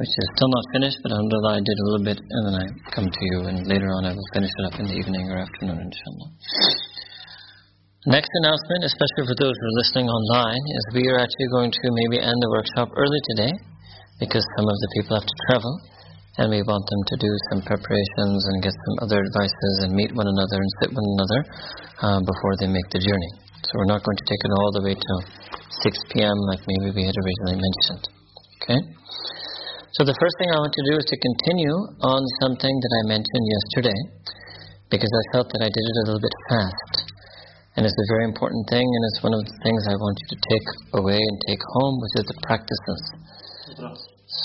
which is still not finished, but alhamdulillah, I did a little bit, and then I come to you, and later on I will finish it up in the evening or afternoon, inshallah. Next announcement, especially for those who are listening online, is we are actually going to maybe end the workshop early today, because some of the people have to travel, and we want them to do some preparations and get some other advices and meet one another and sit one another uh, before they make the journey. So we're not going to take it all the way till 6 p.m. like maybe we had originally mentioned. Okay? So the first thing I want to do is to continue on something that I mentioned yesterday, because I felt that I did it a little bit fast. And it's a very important thing, and it's one of the things I want you to take away and take home, which is the practices.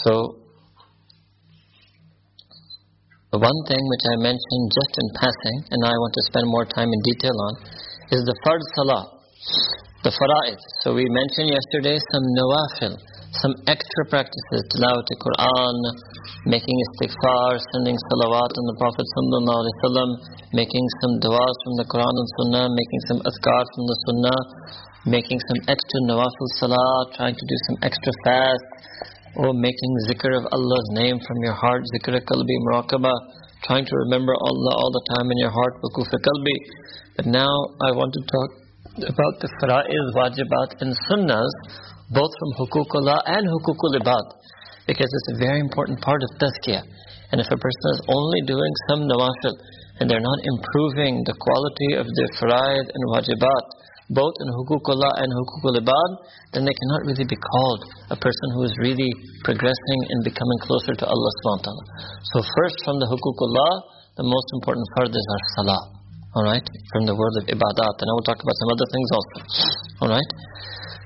So, the one thing which I mentioned just in passing, and I want to spend more time in detail on, is the fard salah, the fara'id. So we mentioned yesterday some nawafil, some extra practices, tilawat Quran, making istighfar, sending salawat on the Prophet wasallam, making some du'as from the Quran and Sunnah, making some azkar from the Sunnah, making some extra nawafil salah, trying to do some extra fast, or making zikr of Allah's name from your heart, zikr al qalbi muraqabah, trying to remember Allah all the time in your heart, wukuf qalbi. But now I want to talk about the fara'id, wajibat and sunnahs, both from hukukullah and hukukul ibad, because it's a very important part of tazkiyah. And if a person is only doing some nawafil, and they're not improving the quality of their fara'id and wajibat, both in hukukullah and hukukul ibad, then they cannot really be called a person who is really progressing and becoming closer to Allah subhanahu wa ta'ala. So first from the hukukullah, the most important fard is our salah. Alright? From the world of ibadat. And I will talk about some other things also. Alright?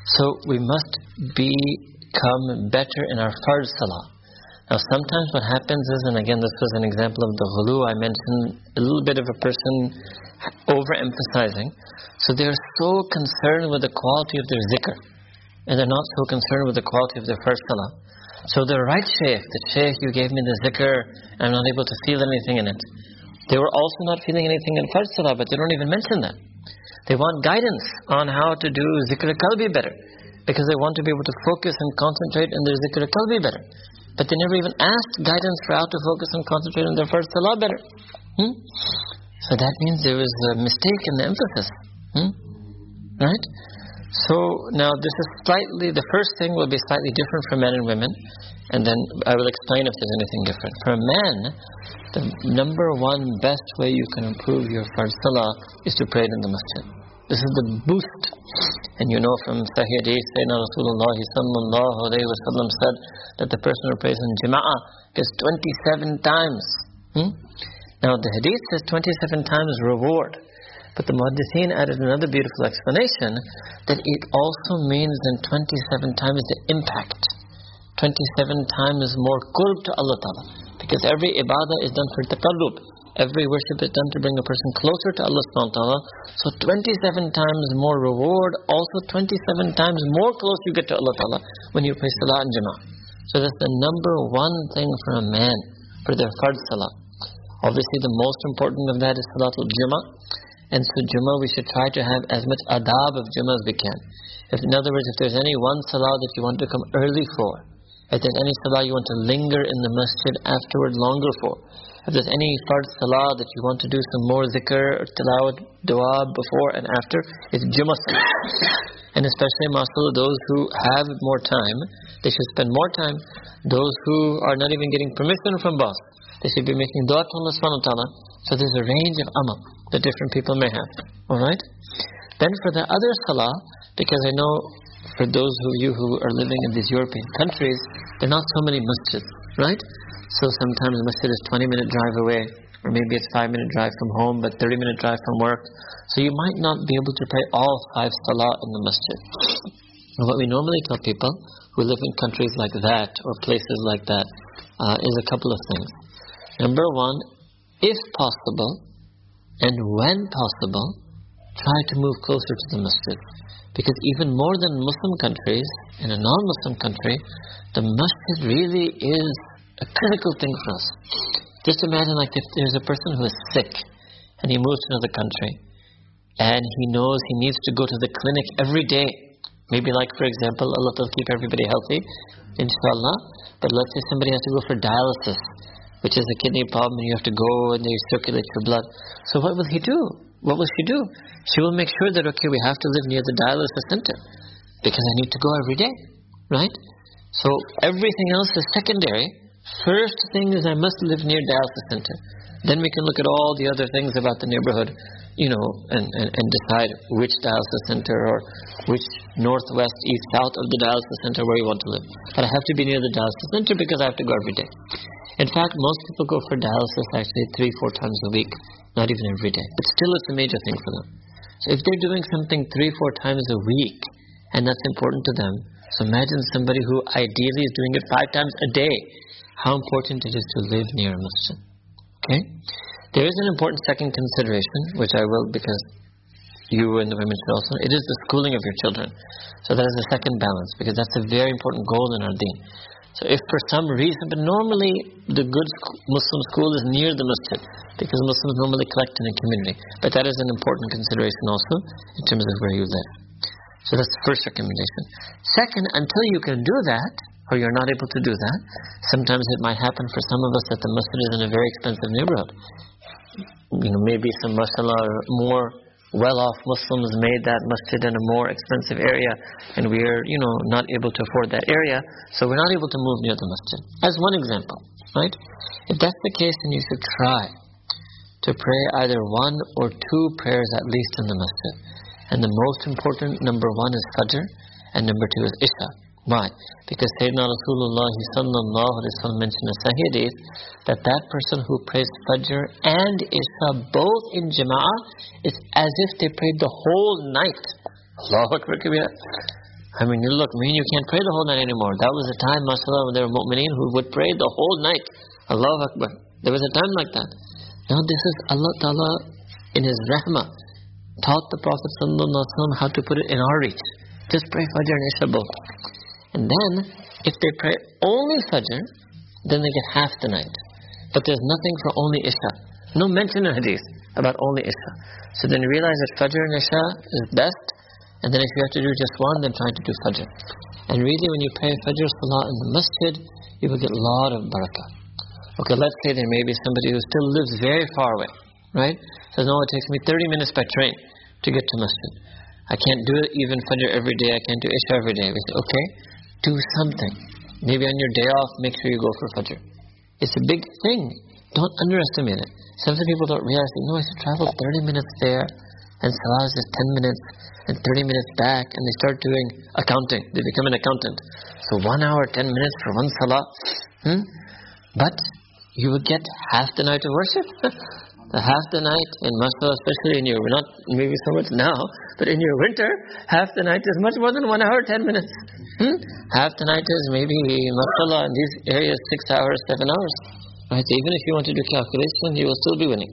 So we must become better in our fard salah. Now sometimes what happens is, and again this was an example of the ghulu, I mentioned a little bit of a person overemphasizing. So they're so concerned with the quality of their zikr, and they're not so concerned with the quality of their fard salah. So the right shaykh, the shaykh you gave me the zikr, I'm not able to feel anything in it. They were also not feeling anything in fard salah, but they don't even mention that. They want guidance on how to do zikr qalbi better, because they want to be able to focus and concentrate in their zikr qalbi better. But they never even asked guidance for how to focus and concentrate on their fard salah better. Hmm? So that means there was a mistake in the emphasis. Hmm? Right? So now this is slightly, the first thing will be slightly different for men and women, and then I will explain if there's anything different. For a man, the number one best way you can improve your fard salah is to pray it in the masjid. This is the boost. And you know from Sahih Hadith, Sayyidina Rasulullah sallallahu alayhi wa sallam said that the person who prays in Jama'ah gets 27 times. Hmm? Now the Hadith says 27 times reward. But the Muhaddithin added another beautiful explanation that it also means then 27 times the impact. 27 times more qurb to Allah Ta'ala. Because every ibadah is done for taqarrub. Every worship is done to bring a person closer to Allah subhanahu wa ta'ala. So 27 times more reward, also 27 times more close you get to Allah ta'ala when you pray salah and jama'ah. So that's the number one thing for a man, for their fard salah. Obviously the most important of that is salatul jumu'ah. And so Jummah we should try to have as much adab of Jummah as we can. If, in other words, if there's any one salah that you want to come early for, if there's any salah you want to linger in the masjid afterward longer for, if there's any fard salah that you want to do some more zikr or tilawat, dua before and after, it's Jummah salah. And especially, mashallah, those who have more time, they should spend more time. Those who are not even getting permission from boss, they should be making dua to Allah subhanahu wa ta'ala. So there's a range of amal that different people may have. Alright? Then for the other salah, because I know for those of you who are living in these European countries, there are not so many masjids, right? So sometimes the masjid is 20 minute drive away, or maybe it's 5 minute drive from home, but 30 minute drive from work. So you might not be able to pray all five salah in the masjid. And what we normally tell people who live in countries like that, or places like that, uh, is a couple of things. Number one, if possible, and when possible, try to move closer to the masjid. Because even more than Muslim countries, in a non-Muslim country, the masjid really is a critical thing for us. Just imagine like if there's a person who is sick and he moves to another country and he knows he needs to go to the clinic every day. Maybe like for example, Allah will keep everybody healthy, inshallah. But let's say somebody has to go for dialysis, which is a kidney problem and you have to go and they circulate your blood. So what will he do? What will she do? She will make sure that, okay, we have to live near the dialysis center because I need to go every day, right? So everything else is secondary. First thing is I must live near dialysis center. Then we can look at all the other things about the neighborhood, you know, and, and, and decide which dialysis center or which northwest, east, south of the dialysis center where you want to live. But I have to be near the dialysis center because I have to go every day. In fact, most people go for dialysis actually three, four times a week not even every day. But still, it's a major thing for them. So if they're doing something three, four times a week, and that's important to them, so imagine somebody who ideally is doing it five times a day, how important it is to live near a masjid. Okay? There is an important second consideration, which I will because you and the women should also. It is the schooling of your children. So that is the second balance, because that's a very important goal in our deen. So if for some reason, but normally the good Muslim school is near the masjid because Muslims normally collect in a community. But that is an important consideration also in terms of where you live. So that's the first recommendation. Second, until you can do that, or you're not able to do that, sometimes it might happen for some of us that the masjid is in a very expensive neighborhood. You know, maybe some mashallah or more well-off Muslims made that masjid in a more expensive area and we're, you know, not able to afford that area, so we're not able to move near the masjid. As one example, right? If that's the case, then you should try to pray either one or two prayers at least in the masjid. And the most important, number one is Fajr, and number two is Isha. Why? Because Sayyidina Rasulullah sallallahu wa mentioned Sahih Hadith that that person who prays Fajr and Isha both in Jama'ah is as if they prayed the whole night. Allahu Akbar I mean, you look, me and you can't pray the whole night anymore. That was a time, mashallah, when there were mu'mineen who would pray the whole night. Allahu Akbar. There was a time like that. Now this is Allah Ta'ala in His rahmah taught the Prophet how to put it in our reach. Just pray Fajr and Isha both. And then, if they pray only Fajr, then they get half the night. But there's nothing for only Isha. No mention in Hadith about only Isha. So then you realize that Fajr and Isha is best, and then if you have to do just one, then try to do Fajr. And really, when you pray Fajr Salah in the masjid, you will get a lot of barakah. Okay, let's say there may be somebody who still lives very far away, right? Says, no, it takes me 30 minutes by train to get to masjid. I can't do it even Fajr every day, I can't do Isha every day. We say, okay, do something. Maybe on your day off, make sure you go for Fajr. It's a big thing. Don't underestimate it. Sometimes people don't realize, they know, I should travel 30 minutes there, and Salah is just 10 minutes, and 30 minutes back, and they start doing accounting. They become an accountant. So one hour, 10 minutes for one Salah. Hmm? But you will get half the night of worship. half the night in mashallah, especially in your, not maybe so much now, but in your winter, half the night is much more than one hour, ten minutes. Hmm? Half the night is maybe, mashallah, in these areas, six hours, seven hours. Right? So even if you want to do calculation, you will still be winning.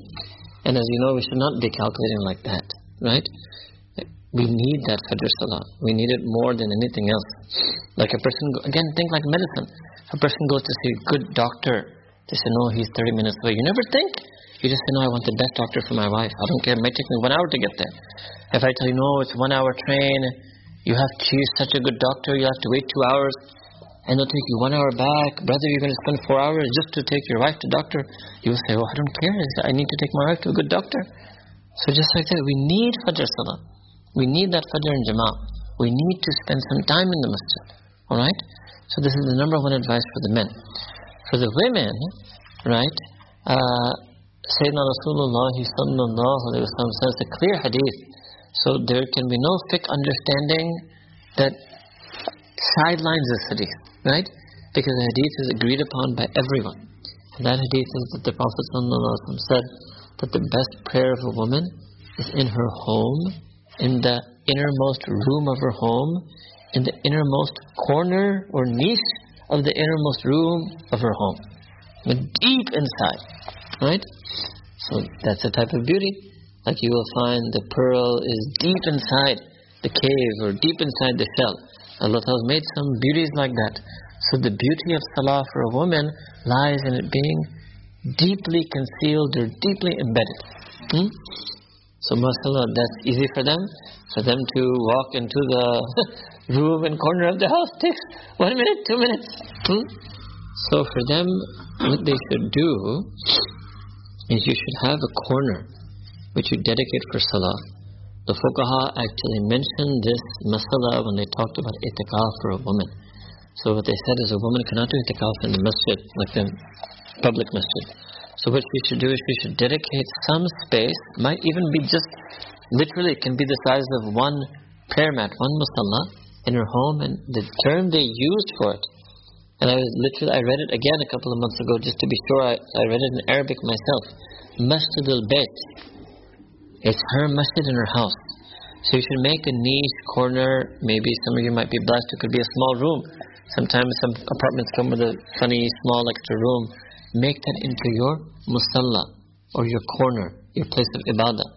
And as you know, we should not be calculating like that. Right? We need that Fajr Salah. We need it more than anything else. Like a person, again, think like medicine. A person goes to see a good doctor. They say, no, he's 30 minutes away. You never think you just say, no, I want the best doctor for my wife. I don't care. It might take me one hour to get there. If I tell you, no, it's one hour train, you have, to choose such a good doctor, you have to wait two hours, and they'll take you one hour back. Brother, you're going to spend four hours just to take your wife to doctor. You will say, oh, I don't care. I need to take my wife to a good doctor. So just like that, we need Fajr Salah. We need that Fajr in Jama'ah. We need to spend some time in the masjid. Alright? So this is the number one advice for the men. For the women, right, uh, Sayyidina Rasulullah sallallahu alayhi wa says a clear hadith. So there can be no fiqh understanding that sidelines this hadith, right? Because the hadith is agreed upon by everyone. And that hadith is that the Prophet sallallahu said that the best prayer of a woman is in her home, in the innermost room of her home, in the innermost corner or niche of the innermost room of her home. Deep inside, right? So that's a type of beauty. Like you will find the pearl is deep inside the cave or deep inside the shell. Allah has made some beauties like that. So the beauty of salah for a woman lies in it being deeply concealed or deeply embedded. Hmm? So mashallah, that's easy for them. For them to walk into the room and corner of the house takes one minute, two minutes. Hmm? So for them, what they should do is you should have a corner which you dedicate for salah. The fuqaha actually mentioned this masala when they talked about itikaf for a woman. So what they said is a woman cannot do itikaf in the masjid, like the public masjid. So what she should do is she should dedicate some space, might even be just, literally it can be the size of one prayer mat, one musalla in her home, and the term they used for it, and I was literally, I read it again a couple of months ago just to be sure, I, I read it in Arabic myself. Masjid al-Bayt. It's her masjid in her house. So you should make a niche corner, maybe some of you might be blessed, it could be a small room Sometimes some apartments come with a funny small extra room. Make that into your musalla or your corner, your place of ibadah.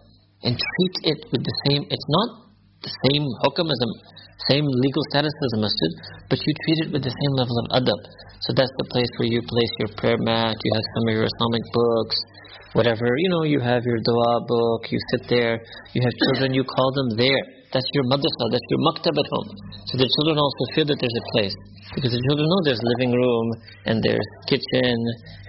And treat it with the same, it's not the same hukam as a, same legal status as a masjid, but you treat it with the same level of adab. So that's the place where you place your prayer mat, you have some of your Islamic books, whatever, you know, you have your dua book, you sit there, you have children, you call them there. That's your madrasa, that's your maktab at home. So the children also feel that there's a place. Because the children know there's living room, and there's kitchen,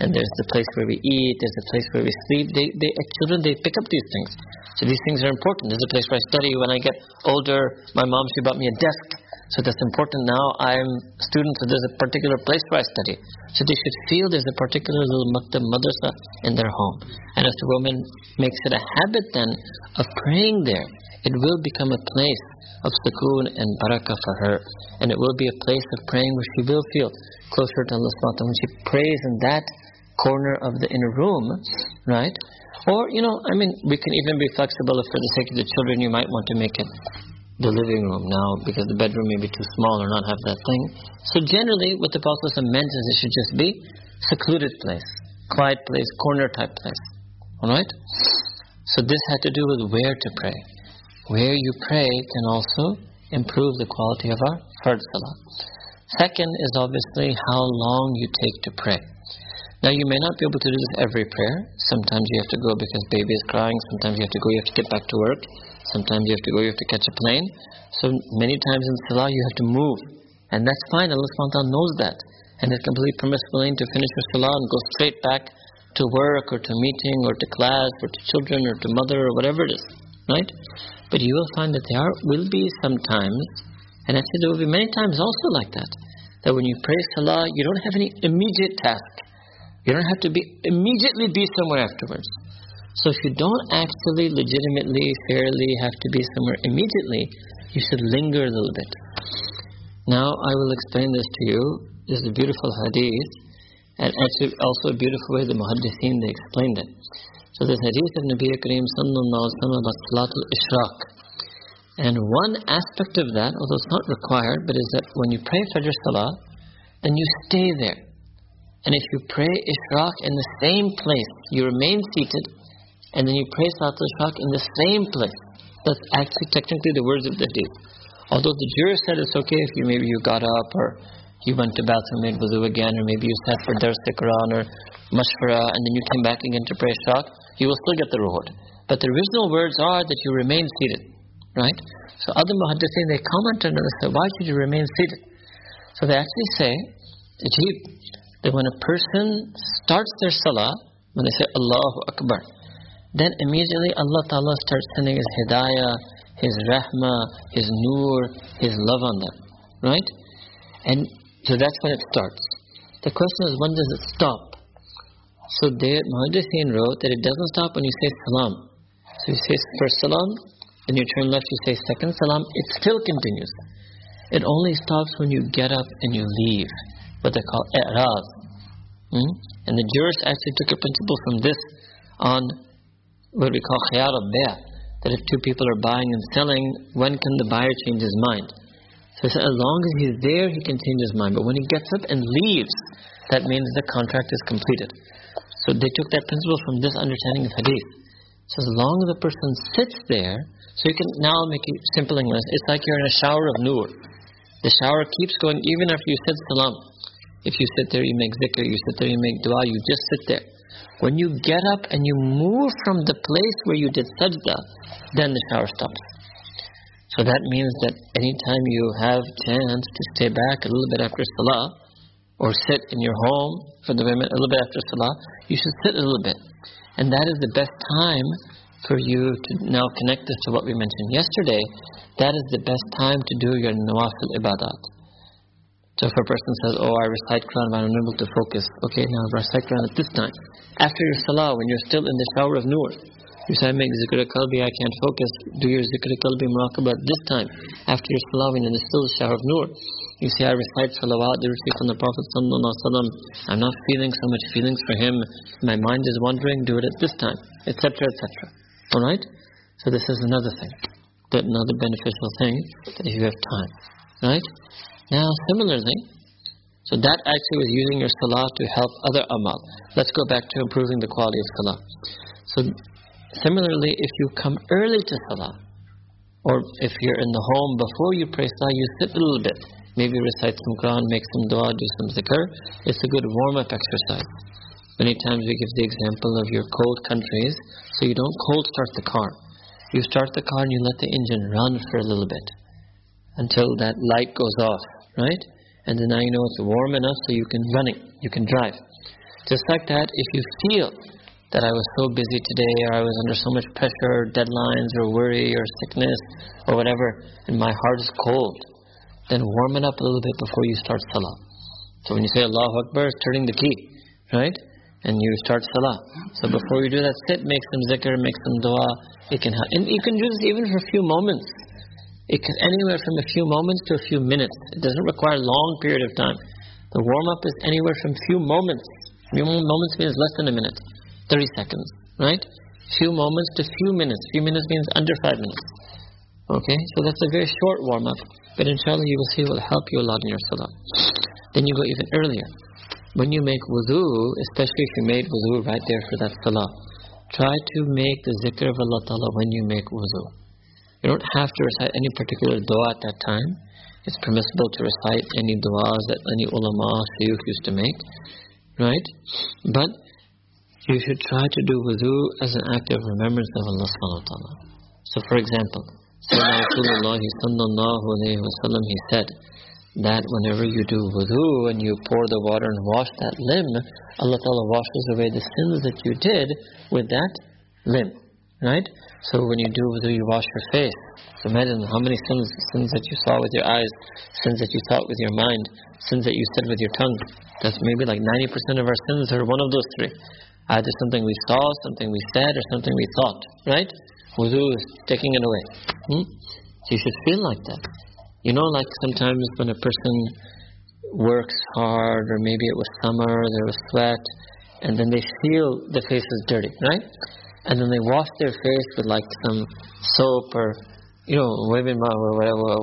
and there's the place where we eat, there's a place where we sleep. They, they, uh, children, they pick up these things. So these things are important. There's a place where I study. When I get older, my mom, she bought me a desk. So that's important. Now I'm a student, so there's a particular place where I study. So they should feel there's a particular little maktab madrasa in their home. And if the woman makes it a habit then of praying there, it will become a place of sukoon and barakah for her. And it will be a place of praying where she will feel closer to Allah subhanahu When she prays in that corner of the inner room, right? Or, you know, I mean, we can even be flexible if for the sake of the children you might want to make it the living room now because the bedroom may be too small or not have that thing. So generally what the Prophet meant is it should just be secluded place, quiet place, corner type place. Alright? So this had to do with where to pray. Where you pray can also improve the quality of our fard salah. Second is obviously how long you take to pray. Now you may not be able to do this every prayer. Sometimes you have to go because baby is crying. Sometimes you have to go, you have to get back to work. Sometimes you have to go, you have to catch a plane. So many times in salah you have to move. And that's fine. Allah SWT knows that. And it's completely permissible to finish your salah and go straight back to work or to meeting or to class or to children or to mother or whatever it is. Right? But you will find that there will be some times, and I said there will be many times also like that, that when you pray salah, you don't have any immediate task. You don't have to be immediately be somewhere afterwards. So if you don't actually legitimately, fairly have to be somewhere immediately, you should linger a little bit. Now I will explain this to you. This is a beautiful hadith, and actually also a beautiful way the muhaddithin they explained it. So this hadith of Nabi Kareem sallallahu alaihi wasallam about Salatul Ishraq. And one aspect of that, although it's not required, but is that when you pray Fajr Salah, then you stay there. And if you pray Ishraq in the same place, you remain seated, and then you pray Salatul Ishraq in the same place. That's actually technically the words of the hadith. Although the juror said it's okay if you maybe you got up or you went to bathroom, made wudu again, or maybe you sat for dars Quran or mashwara, and then you came back again to pray Ishraq you will still get the reward. But the original words are that you remain seated. Right? So other muhaddithin, they comment on and say, why should you remain seated? So they actually say, that when a person starts their salah, when they say Allahu Akbar, then immediately Allah Ta'ala starts sending His hidayah, His rahmah, His nur, His love on them. Right? And so that's when it starts. The question is, when does it stop? So there, Muhaddithin wrote that it doesn't stop when you say salam. So you say first salam, then you turn left, you say second salam, it still continues. It only stops when you get up and you leave, what they call i'raz. Hmm? And the jurists actually took a principle from this on what we call khiyar al that if two people are buying and selling, when can the buyer change his mind? So as long as he's there, he his mind. But when he gets up and leaves, that means the contract is completed. So they took that principle from this understanding of hadith. So as long as the person sits there, so you can now make it simple English. It's like you're in a shower of nur. The shower keeps going even after you said salam. If you sit there, you make zikr, you sit there, you make dua, you just sit there. When you get up and you move from the place where you did sajda, then the shower stops. So that means that anytime you have chance to stay back a little bit after salah, or sit in your home for the women a little bit after salah, you should sit a little bit. And that is the best time for you to now connect this to what we mentioned yesterday. That is the best time to do your nawafil ibadat. So if a person says, oh, I recite Quran but I'm unable to focus. Okay, now recite Quran at this time. After your salah, when you're still in the shower of nur. Say, I make zikr qalbi, I can't focus. Do your zikr qalbi muraqabah this time. After your salah, when you're still the shower of nur. You say, I recite salawat directly from the Prophet I'm not feeling so much feelings for him. My mind is wandering. Do it at this time, etc., etc. Alright? So this is another thing. Another beneficial thing that if you have time. Right? Now, similarly, so that actually was using your salah to help other amal. Let's go back to improving the quality of salah. So, similarly, if you come early to salah, or if you're in the home before you pray salah, you sit a little bit. Maybe recite some Quran, make some dua, do some zikr. It's a good warm-up exercise. Many times we give the example of your cold countries, so you don't cold start the car. You start the car and you let the engine run for a little bit until that light goes off, right? And then now you know it's warm enough so you can run it, you can drive. Just like that, if you feel that I was so busy today, or I was under so much pressure, or deadlines, or worry, or sickness, or whatever, and my heart is cold, then warm it up a little bit before you start salah. So when you say Allahu Akbar, it's turning the key, right? And you start salah. So before you do that, sit, make some zikr, make some dua. It can help. And you can do this even for a few moments. It can anywhere from a few moments to a few minutes. It doesn't require a long period of time. The warm up is anywhere from few moments. Few moments means less than a minute. 30 seconds, right? Few moments to few minutes. Few minutes means under five minutes. Okay, so that's a very short warm up, but inshallah you will see it will help you a lot in your salah. Then you go even earlier. When you make wudu, especially if you made wudu right there for that salah, try to make the zikr of Allah Ta'ala when you make wudu. You don't have to recite any particular dua at that time. It's permissible to recite any duas that any ulama, shayukh used to make, right? But you should try to do wudu as an act of remembrance of Allah subhanahu wa ta'ala. So for example, Sayyidina sallallahu alayhi Wasallam, he said that whenever you do wudu and you pour the water and wash that limb, Allah ta'ala washes away the sins that you did with that limb. Right? So when you do wudu, you wash your face. So imagine how many sins, sins that you saw with your eyes, sins that you thought with your mind, sins that you said with your tongue. That's maybe like 90% of our sins are one of those three. Either something we saw, something we said, or something we thought, right? Wudu is taking it away. Hmm? So you should feel like that. You know, like sometimes when a person works hard, or maybe it was summer, there was sweat, and then they feel the face is dirty, right? And then they wash their face with like some soap or, you know, whatever,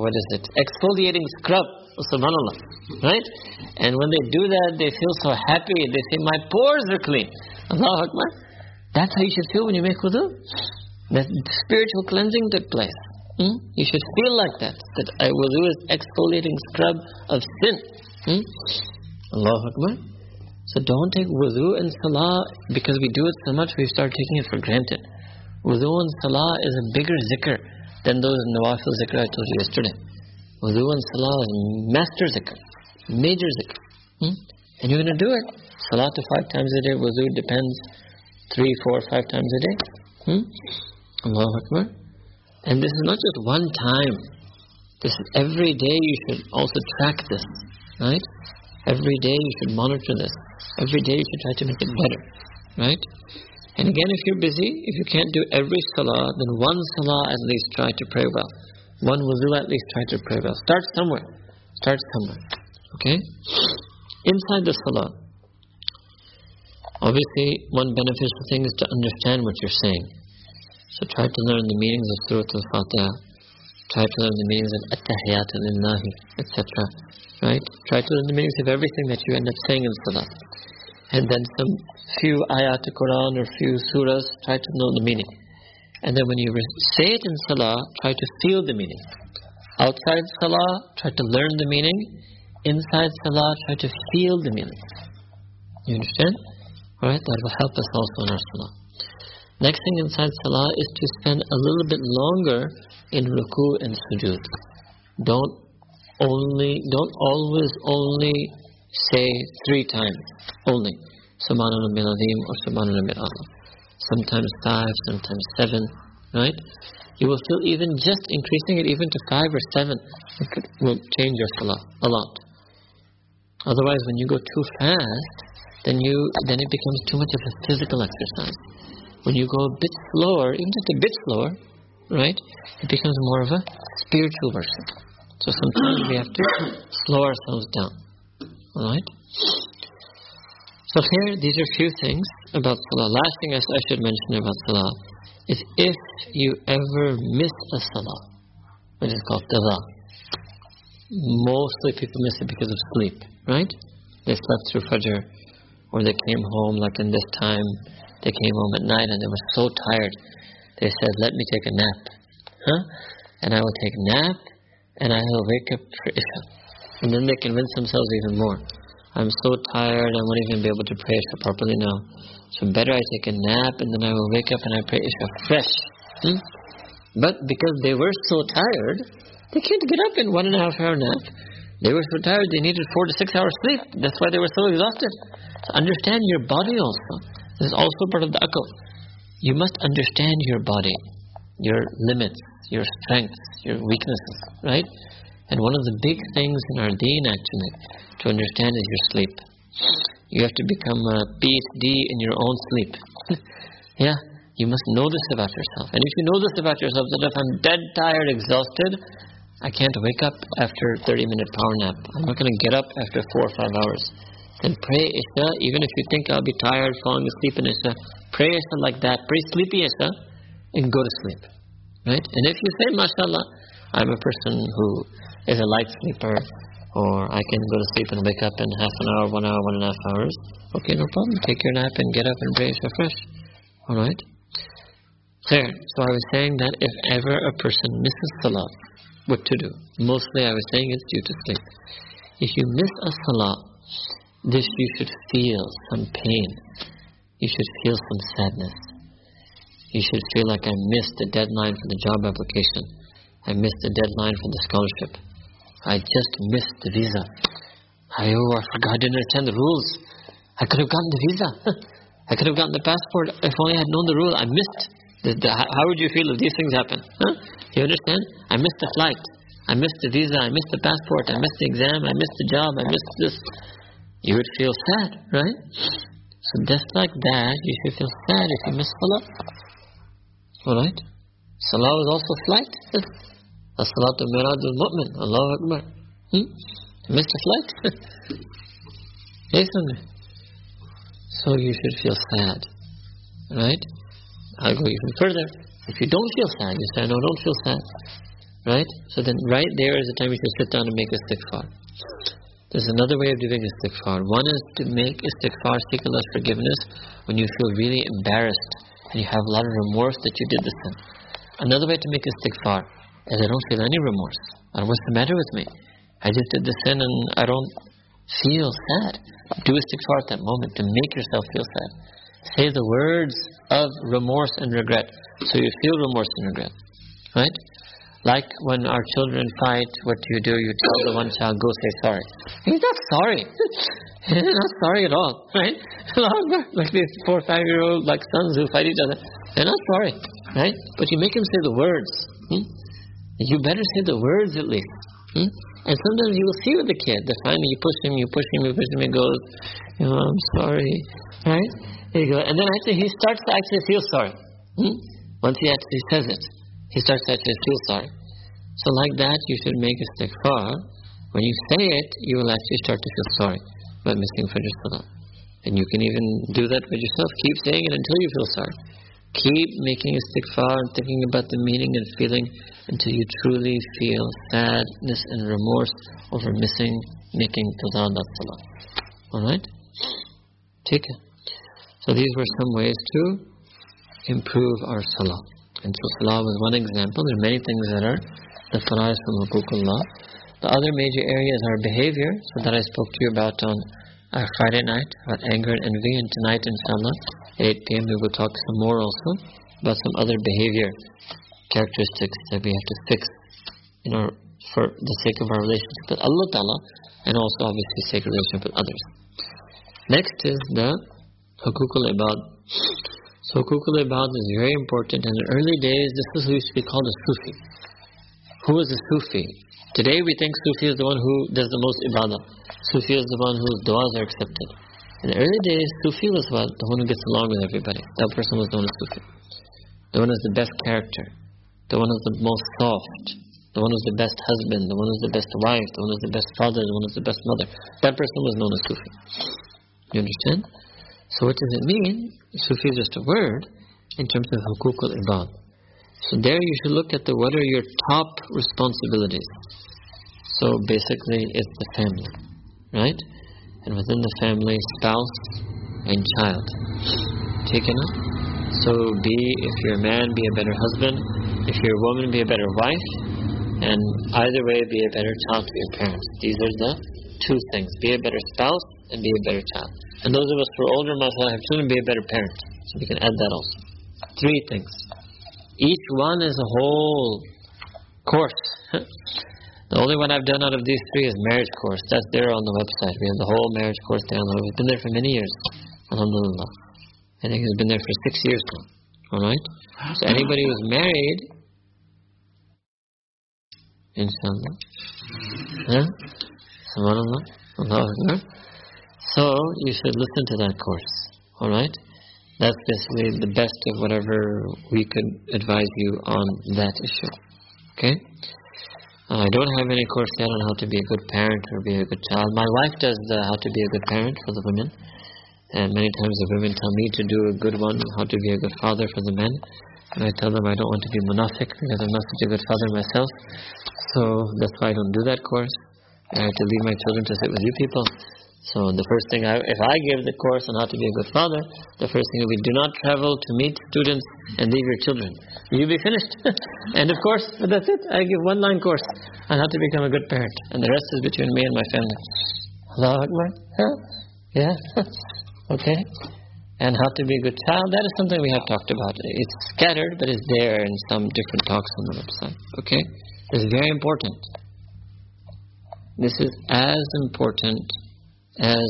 what is it? Exfoliating scrub, subhanAllah, right? And when they do that, they feel so happy. They say, my pores are clean. Allahu Akbar. That's how you should feel when you make wudu. That spiritual cleansing took place. Hmm? You should feel like that. That I wudu is exfoliating scrub of sin. Hmm? Allahu Akbar. So don't take wudu and salah because we do it so much we start taking it for granted. Wudu and salah is a bigger zikr than those nawafil zikr I told you yesterday. Wudu and salah is master zikr, major zikr. Hmm? And you're going to do it. Salah to five times a day, wuzu depends, three, four, five times a day. Hmm? Allahu Akbar. And this is not just one time. This is every day you should also track this. Right? Every day you should monitor this. Every day you should try to make it better. Right? And again, if you're busy, if you can't do every salah, then one salah at least try to pray well. One wuzu at least try to pray well. Start somewhere. Start somewhere. Okay? Inside the salah, Obviously, one beneficial thing is to understand what you're saying. So try to learn the meanings of Surah Al-Fatiha. Try to learn the meanings of At-Tahiyat al-Illahi, etc. Right? Try to learn the meanings of everything that you end up saying in Salah. And then some few ayat of Quran or few surahs, try to know the meaning. And then when you say it in salah, try to feel the meaning. Outside salah, try to learn the meaning. Inside salah, try to feel the meaning. You understand? Alright, that will help us also in our salah. Next thing inside salah is to spend a little bit longer in ruku and sujood. Don't only, don't always only say three times only. Or Sometimes five, sometimes seven, right? You will feel even just increasing it even to five or seven will change your salah a lot. Otherwise, when you go too fast, then you then it becomes too much of a physical exercise. When you go a bit slower, even just a bit slower, right, it becomes more of a spiritual version. So sometimes we have to slow ourselves down. Alright? So here, these are a few things about Salah. Last thing I should mention about Salah is if you ever miss a Salah, which is called Qadha, mostly people miss it because of sleep, right? They slept through Fajr, or they came home like in this time, they came home at night and they were so tired, they said, let me take a nap. Huh? And I will take a nap, and I will wake up for Isha. And then they convince themselves even more. I'm so tired, I won't even be able to pray Isha properly now. So better I take a nap, and then I will wake up and I pray Isha fresh. Hmm? But because they were so tired, they can't get up in one and a half hour nap. They were so tired they needed four to six hours sleep. That's why they were so exhausted. So understand your body also. This is also part of the akal. You must understand your body, your limits, your strengths, your weaknesses, right? And one of the big things in our deen actually to understand is your sleep. You have to become a PhD in your own sleep. yeah, you must know this about yourself. And if you know this about yourself, that if I'm dead tired, exhausted, I can't wake up after 30 minute power nap. I'm not going to get up after four or five hours. Then pray Isha, even if you think I'll be tired falling asleep in Isha, pray Isha like that. Pray sleepy Isha and go to sleep. Right? And if you say, mashallah, I'm a person who is a light sleeper, or I can go to sleep and wake up in half an hour, one hour, one and a half hours, okay, no problem. Take your nap and get up and pray Isha fresh. Alright? There. So I was saying that if ever a person misses salah, what to do. Mostly I was saying it's due to sleep. If you miss a salah, this you should feel some pain. You should feel some sadness. You should feel like I missed the deadline for the job application. I missed the deadline for the scholarship. I just missed the visa. I, oh, I forgot, I didn't understand the rules. I could have gotten the visa. I could have gotten the passport if only I had known the rule. I missed. The, the, how would you feel if these things happen? Huh? You understand? I missed the flight. I missed the visa. I missed the passport. I missed the exam. I missed the job. I missed this. You would feel sad, right? So just like that, you should feel sad if you miss Salah. Alright? Salah is also flight. As-salatu mi'rajul mu'min. Allahu Akbar. Hmm? Missed a flight? yes So you should feel sad. Right? I'll go even further. If you don't feel sad, you say, no, don't feel sad. Right? So then right there is the time you should sit down and make istighfar. There's another way of doing istighfar. One is to make istighfar, seek Allah's forgiveness when you feel really embarrassed and you have a lot of remorse that you did the sin. Another way to make istighfar is I don't feel any remorse. What's the matter with me? I just did the sin and I don't feel sad. Do istighfar at that moment to make yourself feel sad. Say the words of remorse and regret. So you feel remorse and regret. Right? Like when our children fight, what do you do? You tell the one child, go say sorry. He's not sorry. He's not sorry at all. Right? like these four, five year old like sons who fight each other. They're not sorry. Right? But you make him say the words. Hmm? You better say the words at least. Hmm? And sometimes you will see with the kid that finally you push him, you push him, you push him, and goes, you know, I'm sorry. Right? There you go. And then actually he starts to actually feel sorry. Hmm? Once he actually says it, he starts to actually feel sorry. So like that, you should make a istighfar. When you say it, you will actually start to feel sorry about missing Fajr Salah. And you can even do that with yourself. Keep saying it until you feel sorry. Keep making a istighfar and thinking about the meaning and feeling until you truly feel sadness and remorse over missing making Qadha Salah. Alright? Take it. So these were some ways to improve our salah. And so salah was one example. There are many things that are the fara'is from hukukullah. The other major areas are behavior, so that I spoke to you about on uh, Friday night, about anger and envy, and tonight inshallah, at 8 p.m. we will talk some more also about some other behavior characteristics that we have to fix in our, for the sake of our relationship with Allah Ta'ala, and also obviously sake relationship with others. Next is the hukukul ibad. So hukukul ibad is very important. In the early days, this is who used to be called a Sufi. Who is a Sufi? Today we think Sufi is the one who does the most ibadah. Sufi is the one whose du'as are accepted. In the early days, Sufi was what? The one who gets along with everybody. That person was known as Sufi. The one who's the best character. The one who's the most soft. The one who's the best husband. The one who's the best wife. The one who's the best father. The one who's the best mother. That person was known as Sufi. You understand? So what does it mean? Sufi is just a word in terms of hukukul ibad. So there you should look at the what are your top responsibilities. So basically, it's the family, right? And within the family, spouse and child. Taken up? So be, if you're a man, be a better husband. If you're a woman, be a better wife. And either way, be a better child to your parents. These are the two things. Be a better spouse and be a better child. And those of us who are older, mashallah, have children, be a better parent. So we can add that also. Three things. Each one is a whole course. The only one I've done out of these three is marriage course. That's there on the website. We have the whole marriage course downloaded. We've been there for many years. Alhamdulillah. I think it's been there for six years now. Alright? So anybody who's married, inshallah. Huh? Subhanallah. Allah So you should listen to that course. Alright? That's basically the best of whatever we could advise you on that issue. Okay? I don't have any course yet on how to be a good parent or be a good child. My wife does the how to be a good parent for the women. And many times the women tell me to do a good one, how to be a good father for the men. And I tell them I don't want to be munafiq because I'm not such a good father myself. So that's why I don't do that course. I have to leave my children to sit with you people. So the first thing, I, if I give the course on how to be a good father, the first thing will be do not travel to meet students and leave your children. You'll be finished. and of course, that's it. I give one line course on how to become a good parent. And the rest is between me and my family. Allahu Akbar. Huh? Yeah. okay. And how to be a good child, that is something we have talked about. It's scattered, but it's there in some different talks on the website. Okay? It's very important. This is as important as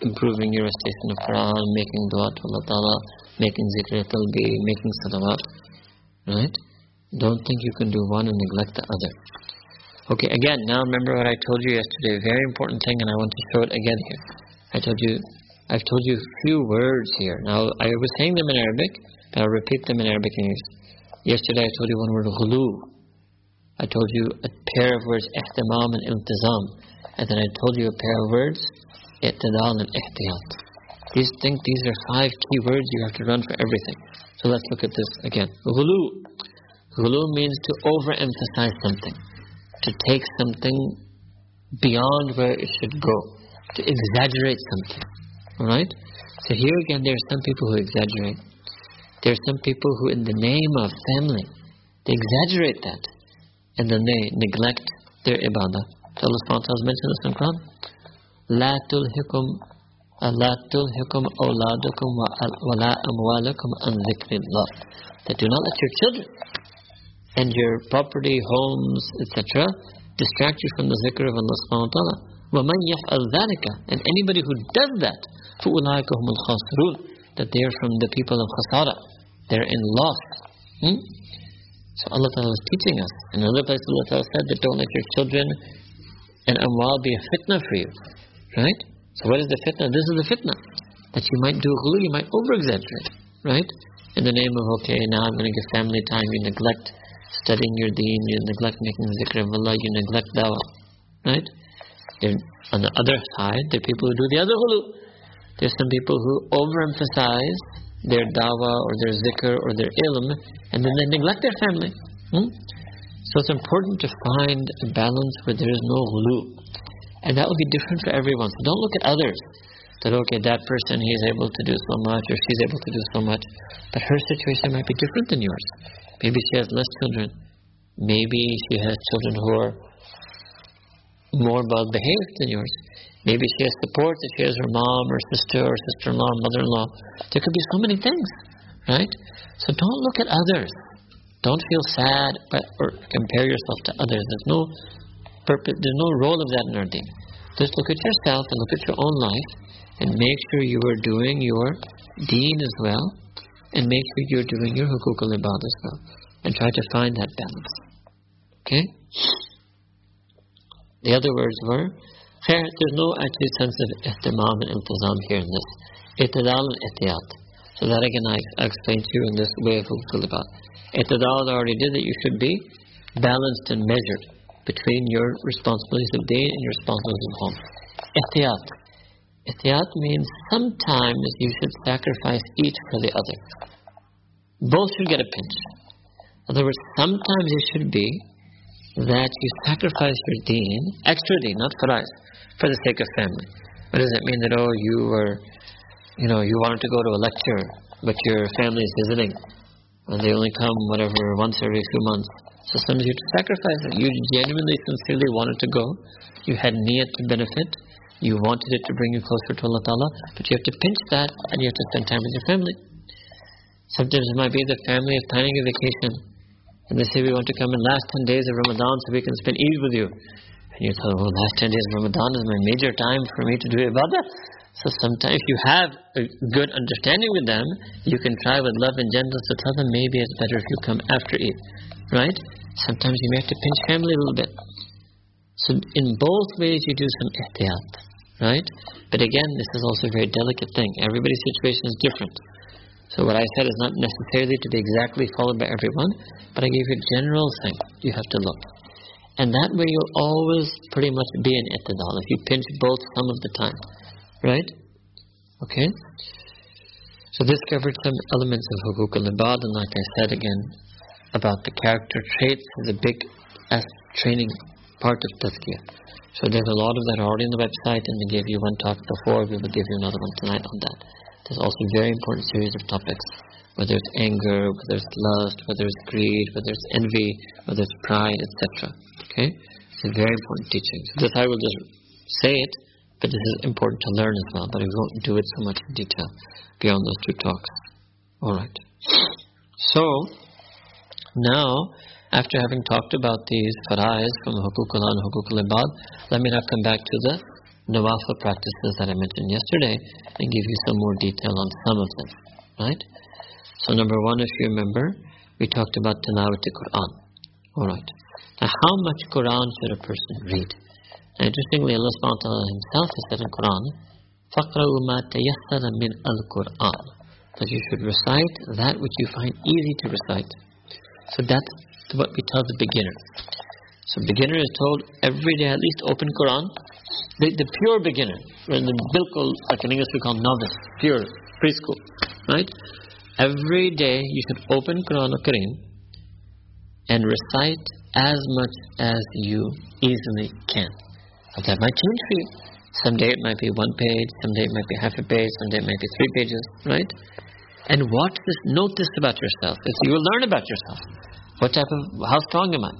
improving your recitation of Quran, making dua to Allah Ta'ala, making zikr qalbi, making salawat. Right? Don't think you can do one and neglect the other. Okay, again, now remember what I told you yesterday, very important thing, and I want to show it again here. I told you, I've told you a few words here. Now, I was saying them in Arabic, but I'll repeat them in Arabic English. Yesterday I told you one word, ghulu. I told you a pair of words, ihtimam and iltizam. And then I told you a pair of words, i'tidal and ihtiyat. These think these are five key words you have to run for everything. So let's look at this again. Ghulu. Ghulu means to overemphasize something, to take something beyond where it should go, to exaggerate something. Alright? So here again, there are some people who exaggerate. There are some people who, in the name of family, they exaggerate that, and then they neglect their ibadah. So Allah subhanahu wa ta'ala mentioned this in Quran. لا تلهكم لا تلهكم أولادكم ولا أموالكم عن ذكر الله that do not let your children and your property, homes, etc. distract you from the zikr of Allah subhanahu wa ta'ala. وَمَنْ يَفْعَلْ ذَلِكَ And anybody who does that, فَأُولَٰئِكَ هُمُ الْخَاسِرُونَ That they are from the people of khasara. They're in loss. Hmm? So Allah Ta'ala is teaching us. In another place Allah Ta'ala said that don't let your children and amwal be a fitna for you. Right? So what is the fitna? This is the fitna. That you might do ghulu, you might over-exaggerate. Right? In the name of, okay, now I'm going to give family time, you neglect studying your deen, you neglect making zikr of Allah, you neglect dawah. Right? And on the other side, there are people who do the other ghulu. There's some people who overemphasize their dawah or their zikr or their ilm, and then they neglect their family. Hmm? So it's important to find a balance where there is no ghulu. And that will be different for everyone. So don't look at others. that okay, that person he's able to do so much or she's able to do so much, but her situation might be different than yours. Maybe she has less children. Maybe she has children who are more well behaved than yours. Maybe she has support that she has her mom or sister or sister-in-law, mother-in-law. There could be so many things, right? So don't look at others. Don't feel sad or compare yourself to others. There's no purpose. There's no role of that in our deen. Just look at yourself and look at your own life and make sure you are doing your deen as well and make sure you're doing your hukuk al-ibad as well and try to find that balance. Okay? The other words were, there's no actually sense of ihtimam and iltizam here in this. Itidal and ihtiyat. So that again I, explained to you in this way of hukuk al-ibad. Itidal already did that you should be balanced and measured between your responsibilities of day and your responsibilities of home. Ihtiyat. Ihtiyat means sometimes you should sacrifice each for the other. Both should get a pinch. In other words, sometimes it should be that you sacrifice your deen, extra deen, not farais, for the sake of family. What does that mean that, oh, you were, you know, you wanted to go to a lecture, but your family is visiting, and they only come, whatever, once every few months. So sometimes you have to sacrifice it. You genuinely, sincerely wanted to go. You had niyat to benefit. You wanted it to bring you closer to Allah Ta'ala, but you have to pinch that and you have to spend time with your family. Sometimes it might be the family is planning a vacation and they say we want to come in last 10 days of Ramadan so we can spend Eid with you. And you thought, well, last 10 days of Ramadan is my major time for me to do ibadah. So sometimes if you have a good understanding with them, you can try with love and gentleness to tell them maybe it's better if you come after Eid. Right? Sometimes you may have to pinch family a little bit. So in both ways you do some ihtiyat, right? But again, this is also a very delicate thing. Everybody's situation is different. So what I said is not necessarily to be exactly followed by everyone, but I gave you a general thing. You have to look. And that way you'll always pretty much be in itidal, if you pinch both some of the time. Right? Okay? So this covered some elements of hukuk al-ibad, and like I said again, about the character traits is a big training part of tazkiyah. So there's a lot of that already on the website, and we gave you one talk before. We will give you another one tonight on that. There's also a very important series of topics, whether it's anger, whether it's lust, whether it's greed, whether it's envy, whether it's pride, etc. Okay, it's a very important teaching. So this I will just say it, but this is important to learn as well. But we won't do it so much in detail beyond those two talks. All right. So now, after having talked about these fara'is from hukukul and hukukul ibad, let me now come back to the nawafil practices that I mentioned yesterday and give you some more detail on some of them. Right? So, number one, if you remember, we talked about tilawat Quran. All right. Now, how much Quran should a person read? Now, interestingly, Allah Subhanahu wa Taala Himself has said in Quran, "Faqra'u ma tayassara min al-Quran," that you should recite that which you find easy to recite so that's what we tell the beginner. So beginner is told every day at least open Quran. The, the pure beginner, in the bilkul, like in English we call novice, pure, preschool, right? Every day you should open Quran al-Kareem and recite as much as you easily can. But that might change for you. Someday it might be one page, someday it might be half a page, someday it might be three pages, right? And watch this, note this about yourself. It's, you will learn about yourself. What type of, how strong am I?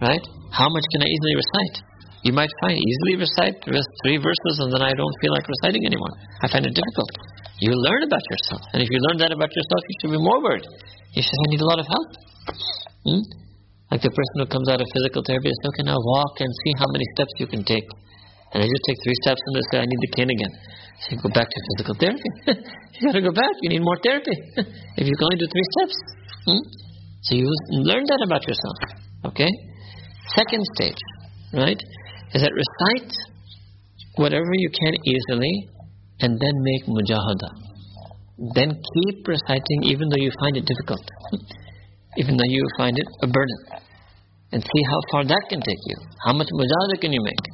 Right? How much can I easily recite? You might find easily recite three verses and then I don't feel like reciting anymore. I find it difficult. You learn about yourself. And if you learn that about yourself, you should be more worried. You should I need a lot of help. Hmm? Like the person who comes out of physical therapy says, okay, now walk and see how many steps you can take. And I just take three steps and they say, I need the cane again. So you go back to physical therapy. you got to go back. You need more therapy. if you can only do three steps. Hmm? So you learn that about yourself. Okay? Second stage, right, is that recite whatever you can easily and then make mujahada. Then keep reciting even though you find it difficult. even though you find it a burden. And see how far that can take you. How much mujahada can you make?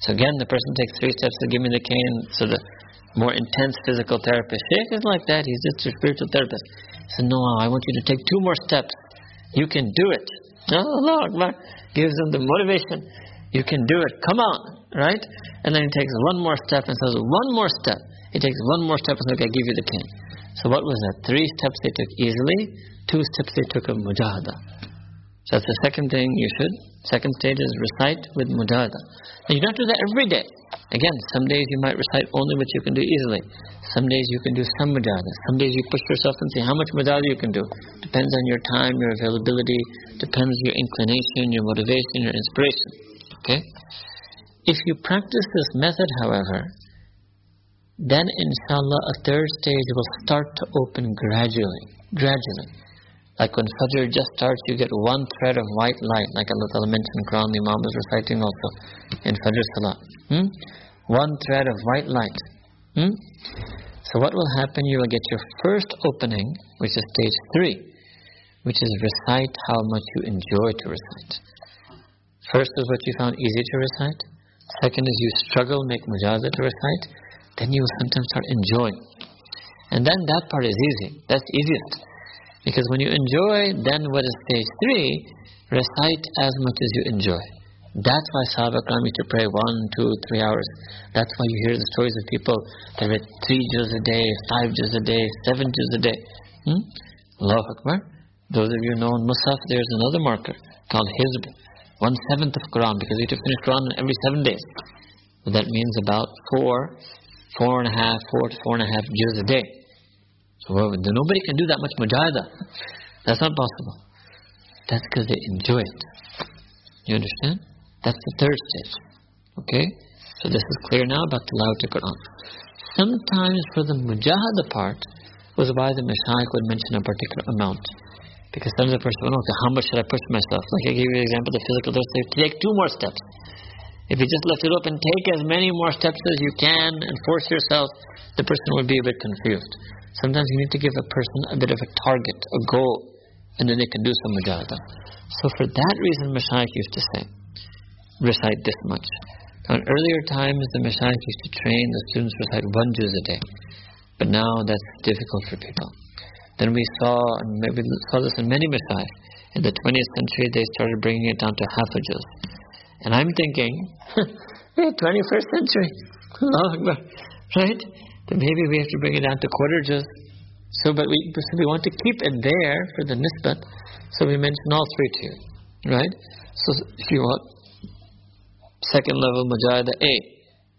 So again, the person takes three steps to give me the cane. So the more intense physical therapist, Sheikh is like that. He's just a spiritual therapist. He said, no, I want you to take two more steps. You can do it. Allah Akbar. Gives him the motivation. You can do it. Come on. Right? And then he takes one more step and says, one more step. He takes one more step and says, okay, I give you the cane. So what was that? Three steps they took easily, two steps they took of mujahada. So that's the second thing you should. Second stage is recite with mujahada. And you don't do that every day. Again, some days you might recite only what you can do easily. Some days you can do some mujahada. Some days you push yourself and see how much mujahada you can do. Depends on your time, your availability, depends your inclination, your motivation, your inspiration. Okay? If you practice this method, however, then inshallah a third stage will start to open gradually. Gradually. Like when Fajr just starts, you get one thread of white light, like Allah Ta'ala mentioned Quran, the Imam was reciting also in Fajr Salah. Hmm? One thread of white light. Hmm? So what will happen? You will get your first opening, which is stage three, which is recite how much you enjoy to recite. First is what you found easy to recite. Second is you struggle, make mujahada to recite. Then you will sometimes start enjoying. And then that part is easy. That's easiest. Because when you enjoy, then what is stage three? Recite as much as you enjoy. That's why Sahaba Ikram used to pray one, two, three hours. That's why you hear the stories of people that read three juz a day, five juz a day, seven juz a day. Hmm? Allahu Akbar. Those of you know in Mushaf, there's another marker called Hizb. One seventh of Quran, because you have to finish Quran every seven days. So that means about four, four and a half, four to four and a half juz a day. So nobody can do that much mujahada. That's not possible. That's because they enjoy it. You understand? That's the third stage. Okay? So this is clear now about the tilawat Quran. Sometimes for the mujahada part was why the Mashaykh would mention a particular amount. Because sometimes the person would okay, how much should I push myself? Like I gave you the example of the physical dose, take two more steps. If you just left it open, take as many more steps as you can and force yourself, the person would be a bit confused. Sometimes you need to give a person a bit of a target, a goal, and then they can do some mujahada. So for that reason, Mashaykh used to say, recite this much. Now in earlier times, the Mashaykh used to train the students to recite one juz a day. But now that's difficult for people. Then we saw, and maybe saw this in many Mashaykh, in the 20th century they started bringing it down to half a juz. And I'm thinking, hey, 21st century, right? Then maybe we have to bring it down to quarter juz. So, but we, so we want to keep it there for the nisbat. So we mention all three to you, right? So if you want second level mujahada A,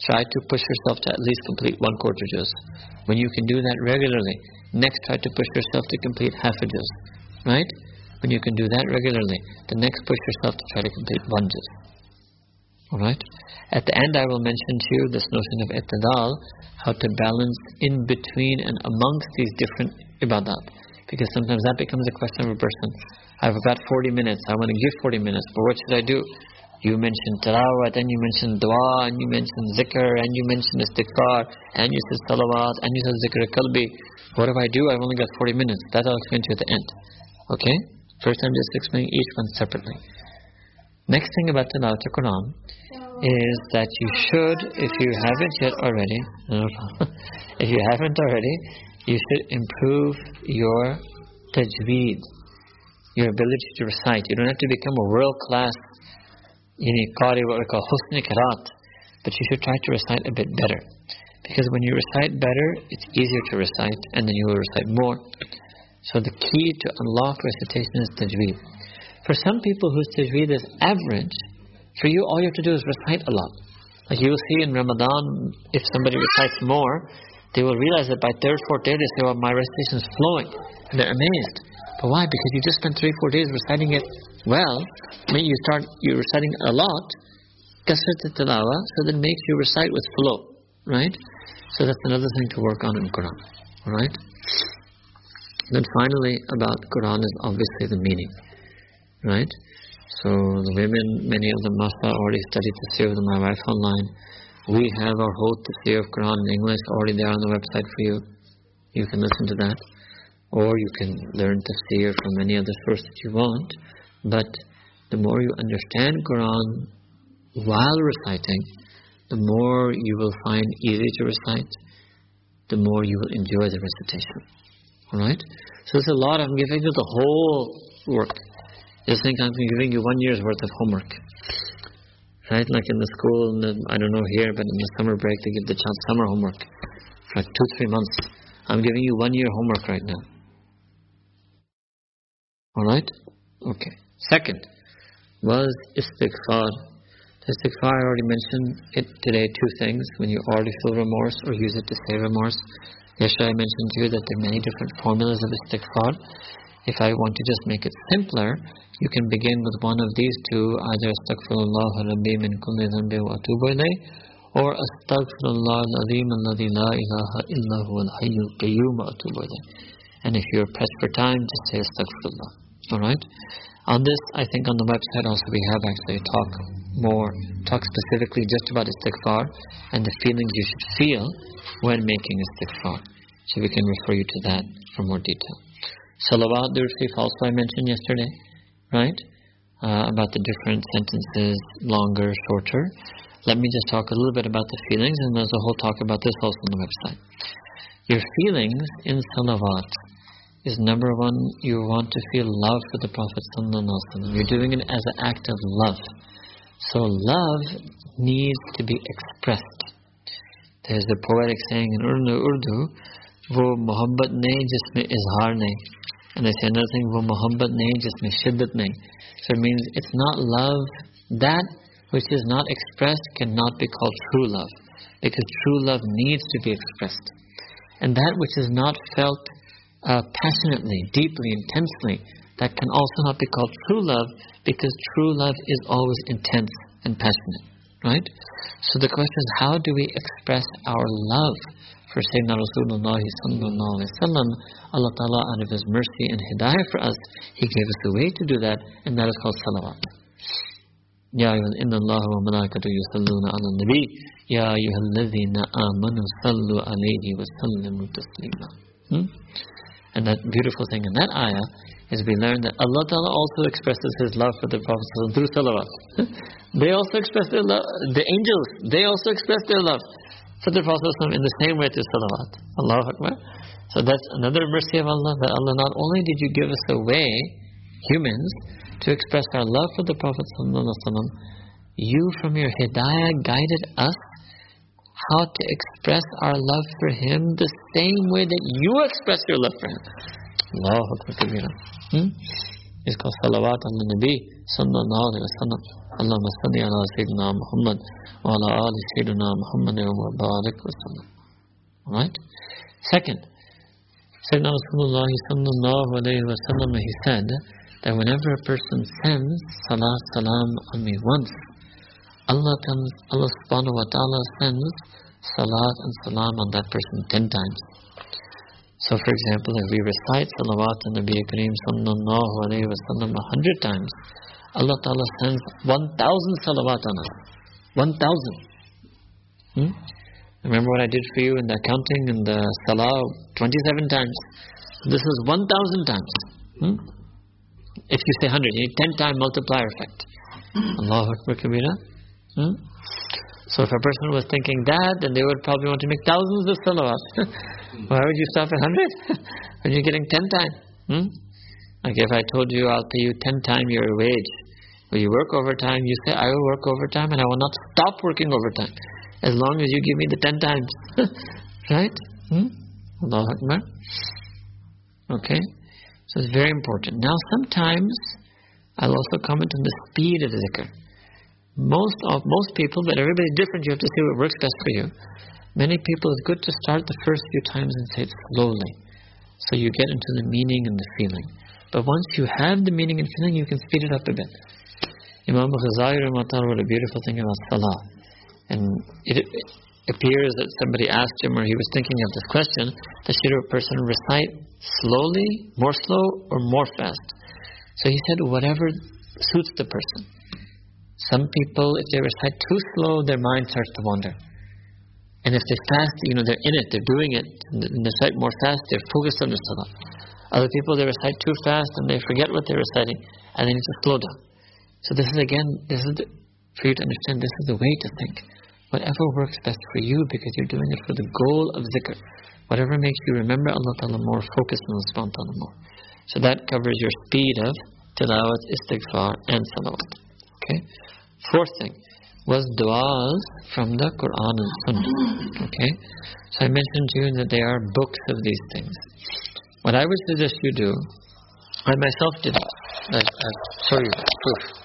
try to push yourself to at least complete one quarter juz. When you can do that regularly, next try to push yourself to complete half a right? When you can do that regularly, the next push yourself to try to complete one juz. Alright? At the end I will mention to you this notion of i'tidal, how to balance in between and amongst these different ibadat. Because sometimes that becomes a question of a person. I've got 40 minutes, I want to give 40 minutes, but what should I do? You mentioned tilawat, and you mentioned dua, and you mentioned zikr, and you mentioned istighfar, and you said salawat, and you said zikr qalbi. What do I do? I've only got 40 minutes. That I'll explain to you at the end. Okay? First I'm just explaining each one separately. Next thing about tilawat Quran is that you should, if you haven't yet already, if you haven't already, you should improve your tajweed, your ability to recite. You don't have to become a world-class yani qari, what we call husn karat, but you should try to recite a bit better. Because when you recite better, it's easier to recite, and then you will recite more. So the key to unlock recitation is tajweed. For some people whose tajweed is average, for you, all you have to do is recite a lot. Like you will see in Ramadan, if somebody recites more, they will realize that by third, fourth day, they say, well, my recitation is flowing. And they're amazed. But why? Because you just spent three, four days reciting it well. I mean, you start, you're reciting a lot. Kasrat tilawa, so that makes you recite with flow. Right? So that's another thing to work on in Quran. Alright? Then finally, about Quran is obviously the meaning. Right? So the women, many of them must have already studied the with my wife online. We have our whole tafsir of Quran in English already there on the website for you. You can listen to that. Or you can learn tafsir from any other source that you want. But the more you understand Quran while reciting, the more you will find easy to recite, the more you will enjoy the recitation. Alright? So it's a lot. I'm giving you the whole work. Just think I'm giving you one year's worth of homework. Right? Like in the school, in the, I don't know here, but in the summer break, they give the child summer homework. for two, three months. I'm giving you one year homework right now. Alright? Okay. Second was istighfar. The istighfar, I already mentioned it today, two things. When you already feel remorse or use it to say remorse. Yesterday I mentioned to you that there are many different formulas of istighfar. If I want to just make it simpler, you can begin with one of these two, either astaghfirullah rabbi min kulli dhanbi wa atubu or astaghfirullah al-azim alladhi la ilaha illa huwa al-hayyul qayyum wa atubu And if you're pressed for time, just say astaghfirullah. Alright? On this, I think on the website also we have actually talk more, talk specifically just about istighfar and the feelings you should feel when making istighfar. So we can refer you to that for more detail. Salawat Durfi also I mentioned yesterday right? Uh, about the different sentences, longer, shorter. Let me just talk a little bit about the feelings, and there's a whole talk about this also on the website. Your feelings in salawat is number one, you want to feel love for the Prophet. You're doing it as an act of love. So love needs to be expressed. There's a poetic saying in Urdu, Urdu, wo mohabbat ne jisme izhar ne and they say another thing, muhabbat nahi, jisme shiddat nahi. So it means it's not love. That which is not expressed cannot be called true love. Because true love needs to be expressed. And that which is not felt uh, passionately, deeply, intensely, that can also not be called true love because true love is always intense and passionate. Right? So the question is, how do we express our love for Sayyidina Rasulullah sallallahu alaihi wasallam, Allah Ta'ala out of His mercy and hidayah for us, He gave us a way to do that, and that is called salawat. يا إن الله وملائكته يصلون على النبي يا أيها الذين آمنوا صلوا عليه وسلموا تسليما hmm? And that beautiful thing in that ayah is we learn that Allah Ta'ala also expresses His love for the Prophet through salawat. they also express their love, the angels, they also express their love the Prophet in the same way to salawat. Allahu Akbar. So that's another mercy of Allah that Allah not only did you give us a way, humans, to express our love for the Prophet you from your hidayah guided us how to express our love for him the same way that you express your love for him. Allahu Akbar. Hmm? It's called salawat on the Nabi sallallahu alayhi wa. اللهم صل على سيدنا محمد وعلى آل سيدنا محمد وبارك وسلم Right? Second, Sayyidina Rasulullah sallallahu alayhi wa sallam, he said that whenever a person sends salat salam on me once, Allah comes, Allah subhanahu wa ta'ala sends salat and salam on that person ten times. So for example, if we recite salawat on Nabi Kareem sallallahu alayhi wa sallam a hundred times, Allah Ta'ala sends 1,000 salawat on us. 1,000. Hmm? Remember what I did for you in the accounting and the salah 27 times. This is 1,000 times. Hmm? If you say 100, you need 10 time multiplier effect. Allahu Akbar Kabira. Hmm? So if a person was thinking that, then they would probably want to make thousands of salawat. Why would you stop at 100? when you're getting 10 times. Hmm? Like if I told you I'll pay you 10 times your wage, you work overtime? You say, I will work overtime and I will not stop working overtime as long as you give me the 10 times. right? Hmm? Akbar. Okay? So it's very important. Now sometimes I'll also comment on the speed of the zikr. Most of most people, but everybody's different, you have to see what works best for you. Many people it's good to start the first few times and say it slowly. So you get into the meaning and the feeling. But once you have the meaning and feeling, you can speed it up a bit. Imam Ghazali wrote a beautiful thing about Salah. And it, appears that somebody asked him, or he was thinking of this question, that should a person recite slowly, more slow, or more fast? So he said, whatever suits the person. Some people, if they recite too slow, their mind starts to wander. And if they fast, you know, they're in it, they're doing it, and they recite more fast, they're focused on their salah. Other people, they recite too fast and they forget what they're reciting, and they need to slow down. So this is again, this is the, for you to understand, this is the way to think. Whatever works best for you because you're doing it for the goal of zikr. Whatever makes you remember Allah Ta'ala more, focus on Allah more. So that covers your speed of tilawat, istighfar and salawat. Okay? Fourth thing was du'as from the Quran and Sunnah. Okay? So I mentioned to you that there are books of these things. What I would suggest you do, I myself did it. I, I'll show you proof.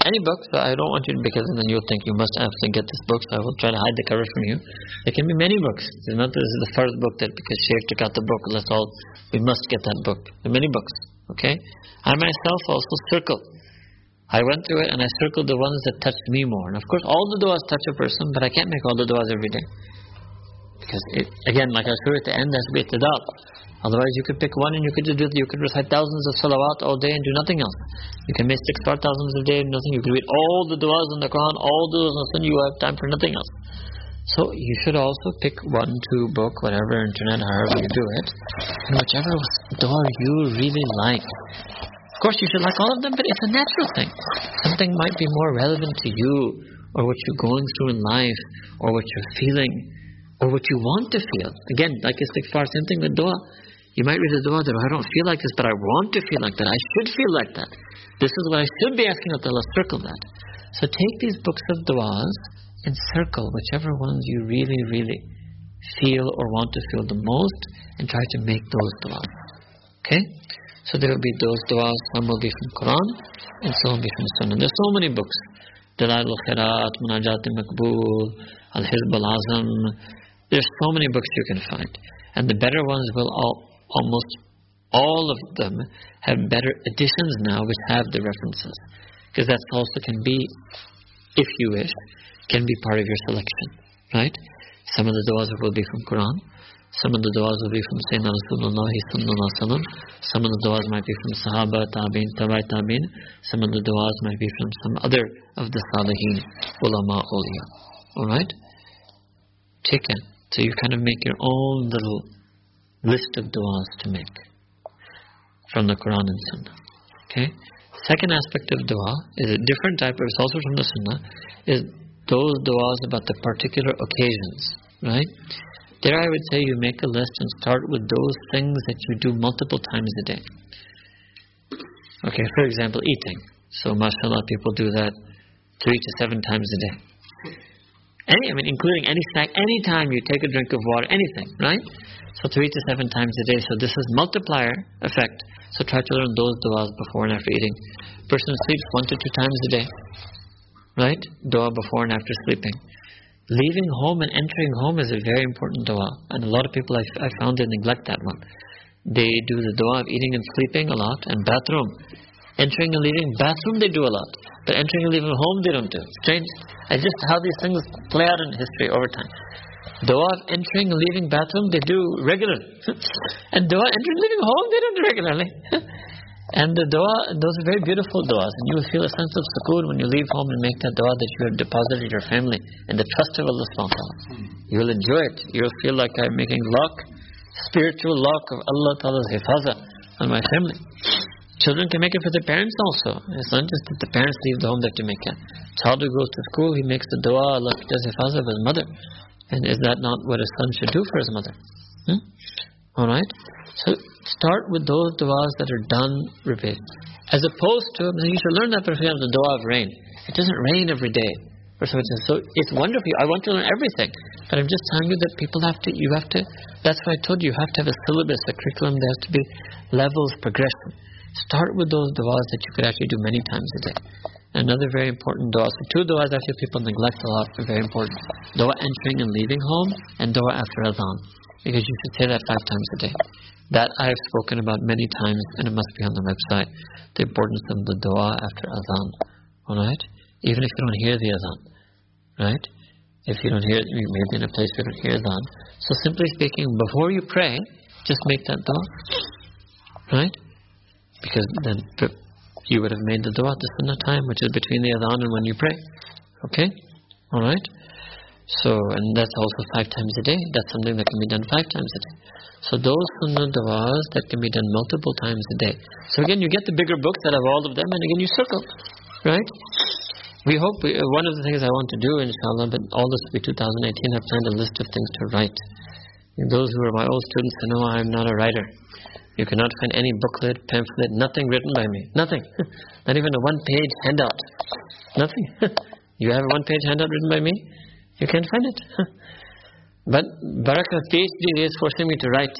Any book, so I don't want you to, because then you'll think you must absolutely get this book, so I will try to hide the cover from you. There can be many books. It's not this is the first book that because Sheikh took out the book, let's all, we must get that book. There are many books, okay? I myself also circle. I went through it and I circled the ones that touched me more. And of course, all the du'as touch a person, but I can't make all the du'as every day. Because it, again, like I showed at the end, that's be itidal. Otherwise, you could pick one and you could do you could recite thousands of salawat all day and do nothing else. You can make six thousands a day and nothing. You can read all the du'as in the Quran, all du'as in you have time for nothing else. So you should also pick one, two book, whatever, internet, however you do it, and whichever dua you really like. Of course, you should like all of them, but it's a natural thing. Something might be more relevant to you, or what you're going through in life, or what you're feeling, or what you want to feel. Again, like istighfar, same thing with dua. You might read the dua that I don't feel like this, but I want to feel like that. I should feel like that. This is what I should be asking Allah. Circle that. So take these books of duas and circle whichever ones you really, really feel or want to feel the most, and try to make those duas. Okay? So there will be those duas. Some will be from Quran, and some will be from Sunnah. There's so many books. Dala'il al-Khayrat, Munajat al-Maqbool, Al-Hizb al-Azam. There's so many books you can find. And the better ones will all almost all of them have better editions now which have the references. Because that also can be, if you wish, can be part of your selection. Right? Some of the du'as will be from Quran. Some of the du'as will be from Sayyidina Rasulullah sallallahu Some of the du'as might be from Sahaba, Tabi'in, Tabai Tabi'in. Some of the du'as might be from some other of the Salihin, Ulama, Awliya. Alright? It. So you kind of make your own little list of du'as to make from the Quran and Sunnah. Okay? Second aspect of dua is a different type, it's also from the Sunnah, is those du'as about the particular occasions, right? There I would say you make a list and start with those things that you do multiple times a day. Okay, for example, eating. So mashallah, people do that three to seven times a day. Any, I mean, including any snack, any time you take a drink of water, anything, right? So three to seven times a day. So this is multiplier effect. So try to learn those du'as before and after eating. Person sleeps one to two times a day. Right? Dua before and after sleeping. Leaving home and entering home is a very important dua. And a lot of people I, I found they neglect that one. They do the dua of eating and sleeping a lot and bathroom. Entering and leaving bathroom they do a lot. But entering and leaving home they don't do. Strange. I just how these things play out in history over time. Dua entering and leaving bathroom, they do regularly. and dua entering leaving home, they don't do regularly. and the dua, those are very beautiful duas. And you will feel a sense of sukoon when you leave home and make that dua that you have deposited your family in the trust of Allah subhanahu wa ta'ala. You will enjoy it. You will feel like I'm making lock, spiritual lock of Allah ta'ala's hifaza on my family. Children can make it for their parents also. It's not just that the parents leave the home, they have to make it. Child who goes to school, he makes the dua, Allah does hifaza of his mother. And is that not what a son should do for his mother? Hmm? Alright? So start with those du'as that are done repeat. As opposed to, you should learn that, example, the dua of rain. It doesn't rain every day. So it's wonderful. I want to learn everything. But I'm just telling you that people have to, you have to, that's why I told you, you have to have a syllabus, a curriculum. There has to be levels, progression. Start with those du'as that you could actually do many times a day. Another very important dua. So two du'as I feel people neglect a lot are very important. Dua entering and leaving home and dua after adhan. Because you should say that five times a day. That I have spoken about many times and it must be on the website. The importance of the dua after adhan. Alright? Even if you don't hear the adhan. Right? If you don't hear, it, you may be in a place where you don't hear adhan. So simply speaking, before you pray, just make that dua. Right? Because then you would have made the dua at the sunnah time, which is between the adhan and when you pray. Okay? Alright? So, and that's also five times a day. That's something that can be done five times a day. So those sunnah du'as that can be done multiple times a day. So again, you get the bigger books that have all of them, and again, you circle. Right? We hope, we, uh, one of the things I want to do, inshallah, but all this will be 2018, I've planned a list of things to write. those who are my old students know I'm not a writer. You cannot find any booklet, pamphlet, nothing written by me. Nothing. Not even a one-page handout. Nothing. you have a one-page handout written by me? You can't find it. But Barakah PhD is forcing me to write.